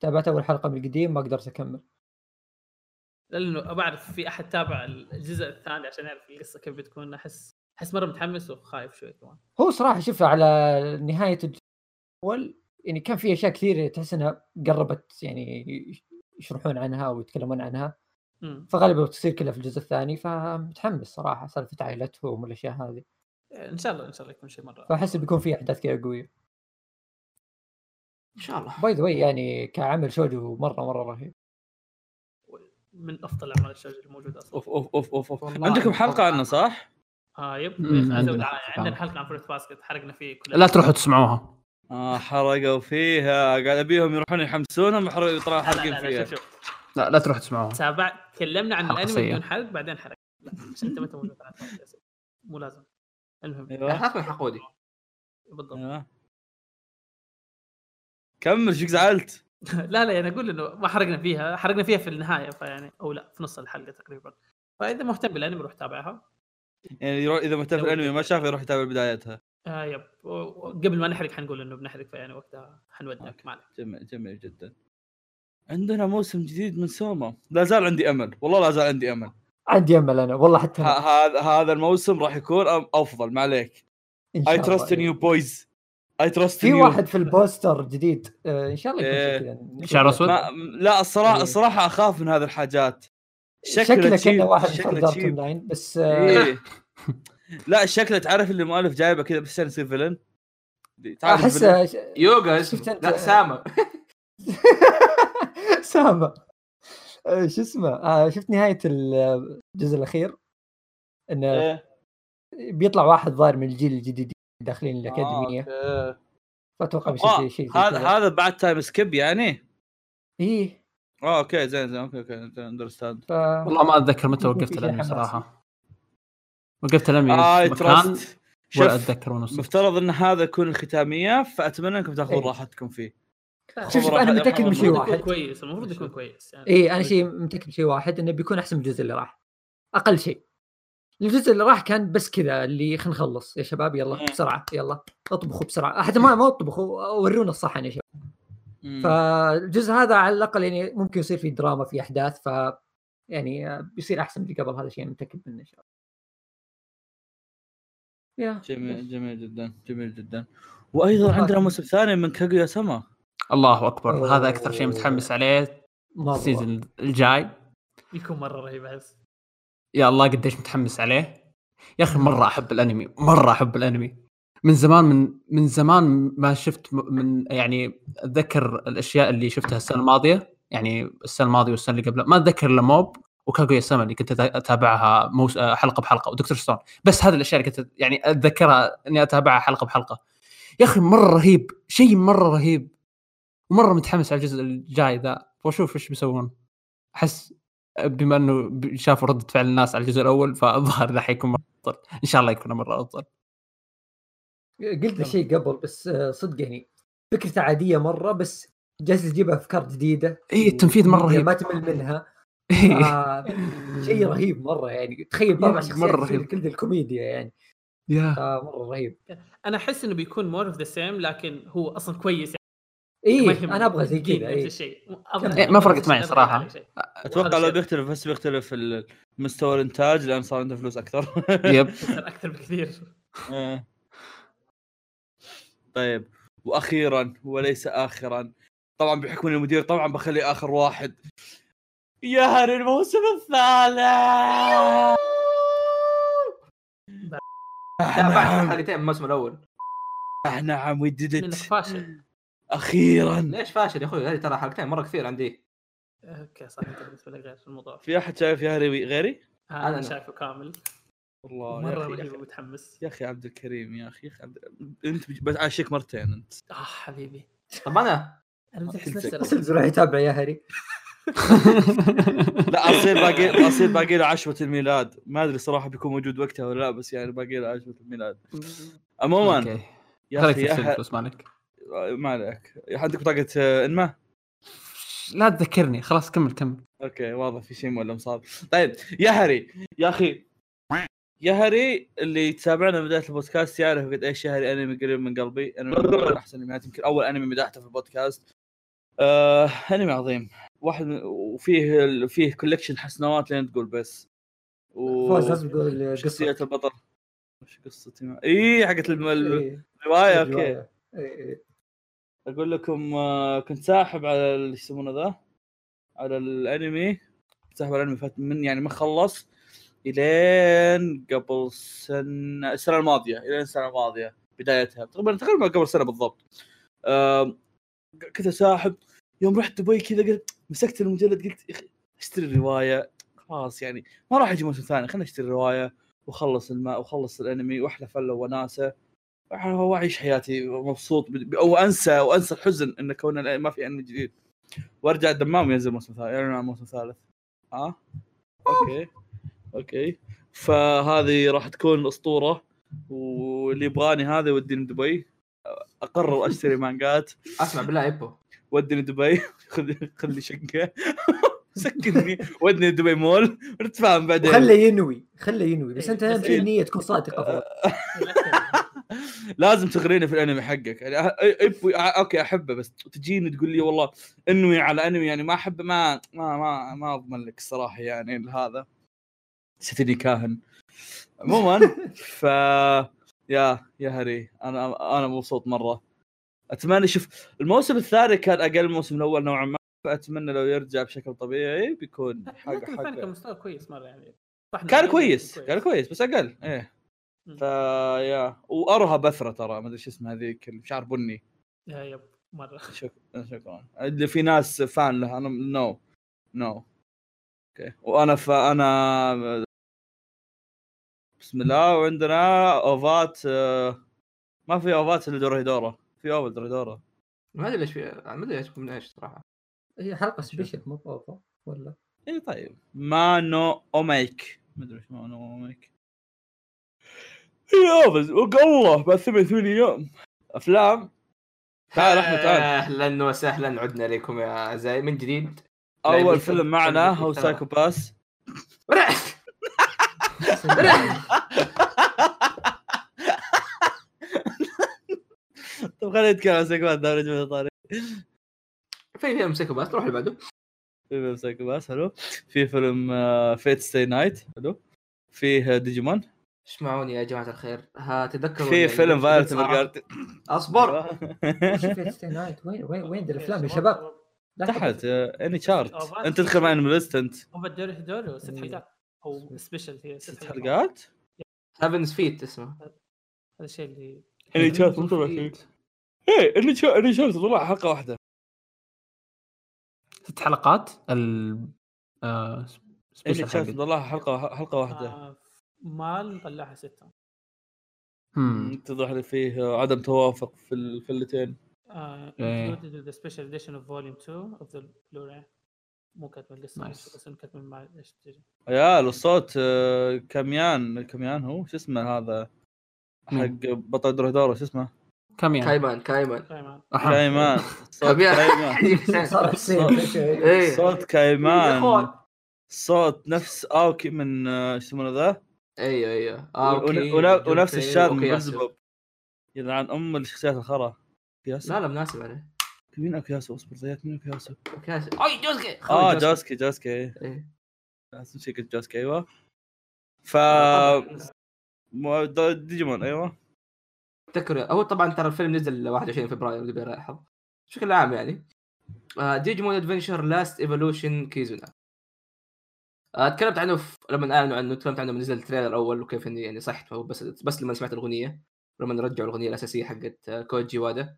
تابعت أول حلقة من القديم ما قدرت أكمل. لأنه بعرف في أحد تابع الجزء الثاني عشان يعرف القصة كيف بتكون. أحس أحس مرة متحمس وخايف شوي كمان. هو صراحة شوف على نهاية الجزء الأول يعني كان في أشياء كثيرة تحس إنها قربت يعني يشرحون عنها ويتكلمون عنها. فغالبا بتصير كلها في الجزء الثاني فمتحمس صراحة سالفة عائلتهم والأشياء هذه. إن شاء الله إن شاء الله يكون شيء مرة فأحس بيكون في أحداث كذا قوية. إن شاء الله. by the way يعني كعمل شوجو مرة مرة رهيب. من أفضل أعمال الشوجو الموجوده أصلا. أوف أوف أوف أوف, أوف. عندكم أنا حلقة عنه صح؟ آه yep. عندنا. حلقة عن Fruits Basket حرقنا فيه كل لا تروحوا تسمعوها. آه حرقوا فيها. قاعد أبيهم يروحون يحمسونهم يطلعوا لا لا حارقين لا, لا فيها. شوف شوف. لا لا تروح تسمعوها. تابع تكلمنا عن الأنمي. بدون حرق بعدين حرق. لا عشان انت ما انت موجود. مو لازم. المهم. أيوه. حقودي بالضبط. أيوه. كمل شو زعلت؟ [LAUGHS] لا لا أنا أقول إنه ما حرقنا فيها. حرقنا فيها في النهاية فيعني أو لا في نص الحلقة تقريبا. فإذا مهتم بالأنمي روح تابعها. يعني يروح إذا مهتم بالأنمي ما بدك. شاف يروح يتابع بدايتها. آه يب. قبل ما نحرق حنقول إنه بنحرق فيعني وقتها حنودك. أوكي. ما عليك. جميل جميل جدا. عندنا موسم جديد من سوما لا زال عندي أمل والله لا زال عندي أمل عندي أمل أنا والله حتى. هذا هذا الموسم راح يكون أفضل ما عليك I. trust in you boys I trust في واحد في ال poster جديد آه، إن شاء الله يكون إيه. شعر. أسود؟ ما لا الصراحه إيه. الصراحة أخاف من هذه الحاجات شكله كأنه واحد شكله. لاين بس آه، إيه. [LAUGHS] لا شكله تعرف اللي المؤلف جايبه كذا بس عشان يصير villain تعرف أحس ال villain؟ يوغا شفت أنت- لا سامة [LAUGHS] [LAUGHS] سامة آه، شو اسمه؟ آه، شفت نهاية الجزء الأخير؟ انه إيه. بيطلع واحد ظاهر من الجيل الجديد داخلين الأكاديمية. آه، okay. فأتوقع بيصير آه، شيء هذا. هذا بعد time skip يعني؟ إيه. آه okay زين زين okay okay understand ف... والله ما أتذكر متى وقفت الأنمي. صراحة. وقفت الأنمي اي في مكان تراست ولا أتذكر وين وصلت. مفترض إن هذا يكون الختاميه فأتمنى إنكم تأخذون إيه. راحتكم فيه. شوف شوف أنا متأكد من شيء المفروض يكون واحد. كويس المفروض يكون كويس يعني. اي أنا شيء متأكد من شيء واحد إنه بيكون أحسن من الجزء اللي راح. أقل شيء. الجزء اللي راح كان بس كذا اللي خلينا نخلص. يا شباب يلا. بسرعة يلا. اطبخوا بسرعة. حتى ما ما اطبخوا ورونا الصحن يا شباب. فالجزء هذا على الأقل يعني ممكن يصير فيه دراما في أحداث ف يعني بيصير أحسن من اللي قبل. هذا شيء متأكد منه ان شاء الله يا جميل جميل جدا جميل جدا. وأيضا عندنا موسم ثاني من كاغويا سما الله أكبر. أوه. هذا أكثر شيء متحمس عليه. ال season الجاي. بيكون مرة رهيب أحس. يا الله قديش متحمس عليه. يا أخي مرة أحب الأنمي. مرة أحب الأنمي. من زمان من من زمان ما شفت من يعني أتذكر الأشياء اللي شفتها السنة الماضية. يعني السنة الماضية والسنة اللي قبلها. ما أتذكر إلا موب وكاغويا سما اللي كنت أتابعها موس... حلقة بحلقة. ودكتور ستون. بس هذه الأشياء اللي كنت يعني أتذكرها إني أتابعها حلقة بحلقة. يا أخي مرة رهيب. شيء مرة رهيب. ومره متحمس على الجزء الجاي ذا وأشوف إيش بيسوون. أحس بما إنه شافوا ردة فعل الناس على الجزء الأول فالظاهر راح يكون مرة أفضل. إن شاء الله يكون مرة أفضل. قلت شيء قبل بس آه، صدق يعني فكرته عادية مرة بس جالس تجيب أفكار جديدة. إيه، التنفيذ مرة رهيب. ما تمل منها. [LAUGHS] آه شيء رهيب مرة يعني. تخيل باربع مرة شخصيات رهيب. رهيب كل الكوميديا يعني. يا آه مرة رهيب. أنا أحس إنه بيكون more of the same لكن هو أصلا كويس إيه. أنا أبغى زي كذا نفس إيه. الشيء. كمل. إيه، ما فرقت معي شيء. أتوقع لو. بيختلف بس بيختلف ال- مستوى الإنتاج لأن صار عنده فلوس أكثر. [LAUGHS] yep. أكثر بكثير. آه. طيب. وأخيرا وليس اخرا. طبعا بحكم اني المدير طبعا بخلي آخر واحد. يهر الموسم الثالث! [LAUGHS] تابعت حلقتين من الموسم الأول. نعم وي ديد منك فاشل أخيرا. ليش فاشل يا أخوي؟ هذه ترى حلقتين مرة كثير عندي. أوكي صح أنت بالنسبة لك غير في الموضوع. في أحد شايف يهري غيري؟ أنا أنا. شايفه كامل. والله يا مرة أخي يا رهيب أخي, ومتحمس. يا أخي عبد الكريم يا أخي يا أخي عبد... أنت بج- بتعاشيك مرتين أنت. آه حبيبي. طب أنا؟ أنا نفسي بس بيروح يتابع يا هري لا أصير باقي أصير باقي له عشوة الميلاد. ما أدري صراحة بيكون موجود وقتها ولا لا بس يعني باقي له عشوة الميلاد. [LAUGHS] عموما أوكي. يا أخي يا مالك. ما عليك. عندك بطاقة آه، إنما؟ لا تذكرني خلاص كمل كمل. أوكي واضح في شيء مؤلم صار. طيب يا هري يا أخي. يا هري اللي يتابعنا من بداية البودكاست يعرف قد إيش يا هري أنمي قريب من قلبي. أنا من احسن أنميات يمكن أول أنمي مدحته في البودكاست. آه أنمي عظيم. واحد من وفيه ال- فيه collection حسنوات لين تقول بس. و فوز لازم يقول شخصية البطل. وش قصتي؟ ما... اي حقت الم- ال- إيه، الرواية okay. الرواية. إيه، إيه. أقول لكم آه، كنت ساحب على ال- إيش يسمونه ذا؟ على الأنمي. ساحب على الأنمي. فات من يعني ما خلص إلين قبل سنه السنة الماضية. إلين السنة الماضية بدايتها. تقريبا تقريبا قبل سنة بالضبط. كذا ساحب. يوم رحت دبي كذا قلت مسكت المجلد قلت أخي أشتري الرواية. خلاص يعني ما راح يجي موسم ثاني خليني اشتري الرواية وخلص الماء وخلص الأنمي وأحلى فله وناسه هو أعيش حياتي مبسوط أو أنسى وانسى الحزن إن كون ما في انمي جديد. وأرجع الدمام ينزل موسم ثالث يعلن عن موسم ثالث آه okay okay. فهذه راح تكون اسطوره واللي يبغاني هذا يوديني دبي. أقرر [LAUGHS] أشتري مانجات. أسمع بالله ايبو ودني دبي. [LAUGHS] خذ خذ لي شقة. [LAUGHS] سكنني. ودني دبي مول. نتفاهم بعدين. وخله ينوي خله ينوي. بس أنت بس اهم شيء إيه. النيه تكون صادقه. لازم تغريني في الانمي حقك. يعني إب- okay أحبه بس تجيني تقول لي والله انوي على أنمي يعني ما أحبه ما ما ما ما أضمن لك الصراحه يعني هذا ستني كاهن. عموما [LAUGHS] ف يا يا هري أنا أنا مبسوط مرة. أتمنى شوف الموسم الثاني كان أقل من الموسم الأول نوعا ما فأتمنى لو يرجع بشكل طبيعي بيكون حاجة لكن الثاني كان مستوى كويس مرة يعني. كان كويس لكن كان كويس بس أقل إيه. مم. فا يا وارها بثره ترى ما أدري شو اسمها هذيك اللي شعر بني. يا يب مرة. [LAUGHS] شكرا شكرا. اللي في ناس فان لها أنا نو نو أوكي. وأنا فانا بسم الله وعندنا أوفات آه، ما في أوفات إلا دورهيدورا في اول دورهيدورا ما أدري ليش في ما أدري إيش من إيش صراحة. هي حلقة سبيشل مو بأوفر ولا؟ اي طيب. مانو أوميك. ما أدري إيش مانو أوميك. يا بس والله بعد ثمان ثمان أيام أفلام. تعال احمد تعال. أهلا وسهلا عدنا اليكم يا اعزائي من جديد. أول فيلم معنا هو. سايكو Pass. [LAUGHS] طب خلينا نتكلم عن Psycho-Pass دوري جمهور طارق في فيلم Psycho-Pass نروح اللي بعده. في فيلم Psycho-Pass حلو. في فيلم فيت ستي نايت حلو. فيه ديجيمون اسمعوني يا جماعة الخير؟ ها تذكروا في فيلم فايرت مارجارد أصبر! [LAUGHS] نايت وين وين وين ذا الأفلام يا شباب؟ تحت اني شارت أوفات. أنت تدخل معي ليست أنت. هم الدوري دوري ست حلقات أو سبيشل هي ست حلقات؟ هافنز فيت اسمه. هذا الشيء اللي اني شارت مو تبع فيه. إيه اني شارت اني شارت طلع حلقة واحدة. ست حلقات ال آه اني سبيشل شارت. طلعها حلقه حلقة واحدة. آه، مال طلعها ستة مم. اتضح لي فيه عدم توافق في الفلتين آه، إيه. included the special edition of volume 2 of the Blu-ray مو كاتب القصة Nice. بس كاتب مع إيش تجي عيال الصوت آه، كميان كميان هو شو اسمه هذا حق؟ بطل دورهيدورا شو اسمه؟ كم يعني؟ كايمان كايمان. كايمان صوت كميان. كايمان [LAUGHS] صار حسين فجأة. صوت يا كايمان صوت نفس أوكي من آه، شو يسمونه ذا أيوه أيوه. أوكي ون- ونفس الشاذ من أوكي،. بلزبوب يلعن أم الشخصيات الخرا ياسو لا لا مناسب عليه. مين اوكياسو اصبر زيات مين اوكياسو أوكي اي جوزكي. آه خالد جاسكي جاسكي إيه. لازم شيء قلت جاسكي أيوه. ف ديجيمون أيوه. تذكر هو طبعا ترى الفيلم نزل 21 فبراير اللي بيلاحظ بشكل عام يعني. آه، Digimon Adventure Last Evolution Kizuna آه، تكلمت عنه في... لما اعلنوا عنه تكلمت عنه لما نزل ال trailer الأول وكيف إني يعني صحت بس بس لما سمعت الأغنية لما رجعوا الأغنية الأساسية حقت آه، كوجي وادا.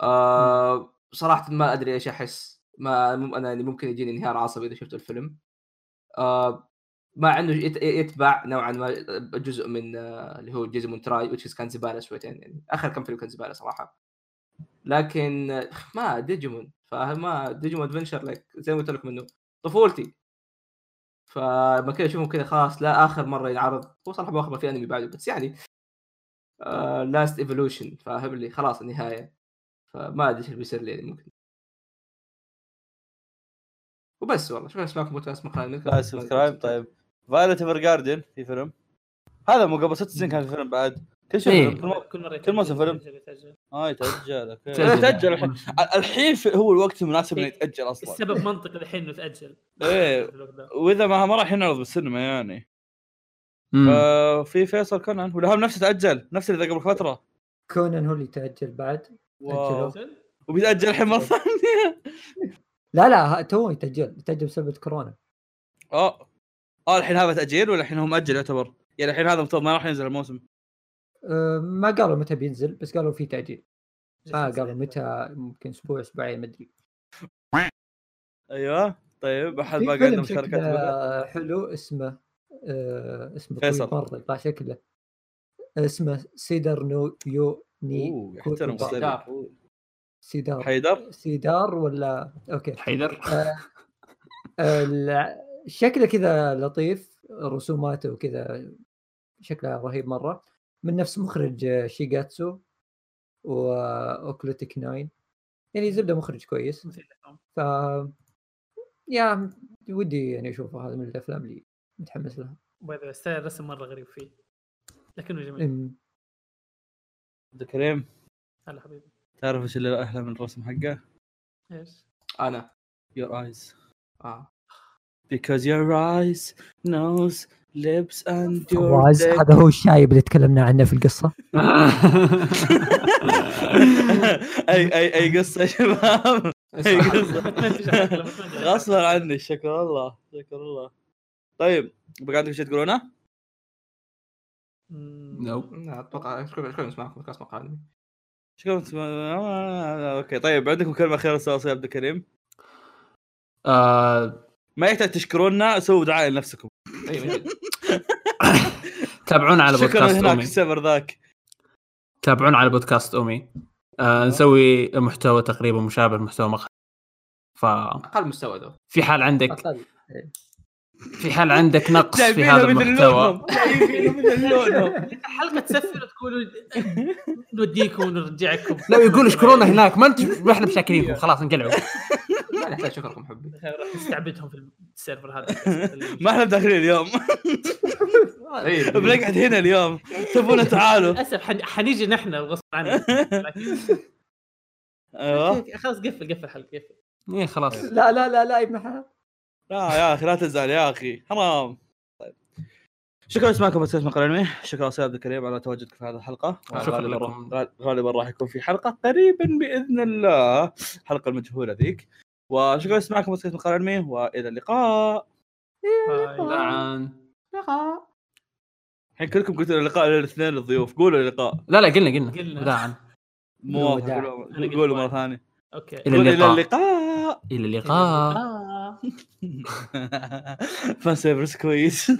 آه صراحة ما أدري إيش أحس. ما أنا يعني ممكن يجيني انهيار عصبي إذا شفت الفيلم. آه إنه يت- يتبع نوعا ما جزء من آه، اللي هو Digimon Tri which كان زباله شويتين يعني. آخر كم فيلم كان زباله صراحة. لكن آه، ما ديجيمون. فما Digimon Adventure لك زي ما قلت لكم إنه طفولتي. فما كذا اشوفهم كذا خلاص لا آخر مرة ينعرض. هو صراحة باخر في أنمي بعده بس يعني Last Evolution فاهم لي خلاص النهاية. فما أدري إيش بيصير لي يعني ممكن. وبس والله شكرا اسمعكم بودكاست مقال لا subscribe طيب. Violet Evergarden في فيلم. هذا مو قبل ست سنين كان في فيلم بعد. كل شيء إيه. كل مره كل موسم فيلم. آه يتأجل okay. تأجل. يتأجل الحين. الحين هو الوقت المناسب إنه إيه. يتأجل أصلا. السبب منطقي الحين إنه تأجل. إيه. [LAUGHS] وإذا ما ما راح ينعرض بالسينما يعني. في فيصل كونان ولا هم نفسه تأجل؟ نفس اللي ذا قبل فترة. كونان هو اللي تاجل بعد؟ وبيتاجل الحين مرة ثانية. [LAUGHS] لا لا تو يتأجل. يتأجل بسبب كورونا. آه. آه الحين هذا تأجيل ولا الحين هو مؤجل يعتبر؟ يعني الحين هذا مفترض ما راح ينزل الموسم. ما قالوا متى بينزل بس قالوا في تاجيل ما جسد قالوا سريع. متى ممكن أسبوع أسبوعين ما أدري. أيوه. طيب أحد مشاركات يقولها؟ شكله حلو اسمه آه اسمه فيصل. مرة يطلع شكله. اسمه سيدر نو يو ني أوه يحترم. سيدار. حيدر؟ سيدار ولا؟ أوكي. حيدر. آه، ال- شكله كذا لطيف رسوماته وكذا شكلها رهيب مرة. من نفس مخرج آه، شيغاتسو واوكلوتيك 9 يعني زبدة مخرج كويس. ف يا ودي يعني أشوفه. هذا من الأفلام اللي متحمس لها. By the style الرسم مرة غريب فيه. لكنه جميل. عبد الكريم هلا حبيبي. تعرف إيش اللي أحلى من الرسم حقه؟ إيش؟ أنا. Your eyes. آه. Because your eyes nose and your فواز هذا هو الشايب اللي تكلمنا عنه في القصة؟ [LAUGHS] اي اي أي قصة يا شباب؟ أي قصة. [LAUGHS] غصبا عني شكر الله شكر الله. طيب بقى عندكم شيء تقولونه؟ لا، أتوقع كل نسمعكم بودكاست مقالي شكرا آه، okay. طيب عندكم كلمه اخيره أستاذ عبد الكريم؟ آه، ما يحتاج تشكرونا سووا دعاية لنفسكم. [LAUGHS] تابعونا على شكرا بودكاست هناك اومي السبر ذاك. تابعونا على بودكاست اومي آه نسوي محتوى تقريبا مشابه لمحتوى مقهى. ففي أقل مستوى ذو حال عندك أقل. في حال عندك نقص في هذا المحتوى. لونهم. جايبينه مثل لونهم. حلقة تسفل تقولوا نوديكم ونرجعكم. لا يقول اشكرونا هناك ما انت ما إحنا مشاكرينكم خلاص انقلعوا. ما نحتاج شكركم حبي راح نستعبدهم في السيرفر هذا. ما إحنا داخلين اليوم. إيه. بنقعد هنا اليوم. تبونا تعالوا. للأسف حن- حنيجي نحن غصب لكن أيوه. خلاص قفل قفل الحلقة قفل. إيه خلاص. لا لا لا لا ابن حلال. لا يا أخي لا تزعل يا أخي. حرام طيب. شكرا لسماعكم بودكاست مقال علمي شكرا أستاذ عبد الكريم على تواجدك في هذه الحلقة. شكرا غالبا لكم. راح- غالبا راح يكون في حلقة قريبا بإذن الله. الحلقة المجهولة ذيك. وشكرا لسماعكم بودكاست مقال علمي وإلى اللقاء. طبعا الحين كلكم قلتوا اللقاء للاثنين الضيوف. قولوا اللقاء. لا لا قلنا قلنا. قلنا. وداعا مو. قولوا- مرة. ثانية. okay. إلى اللقاء. اللقاء. إلى اللقاء. fan service كويس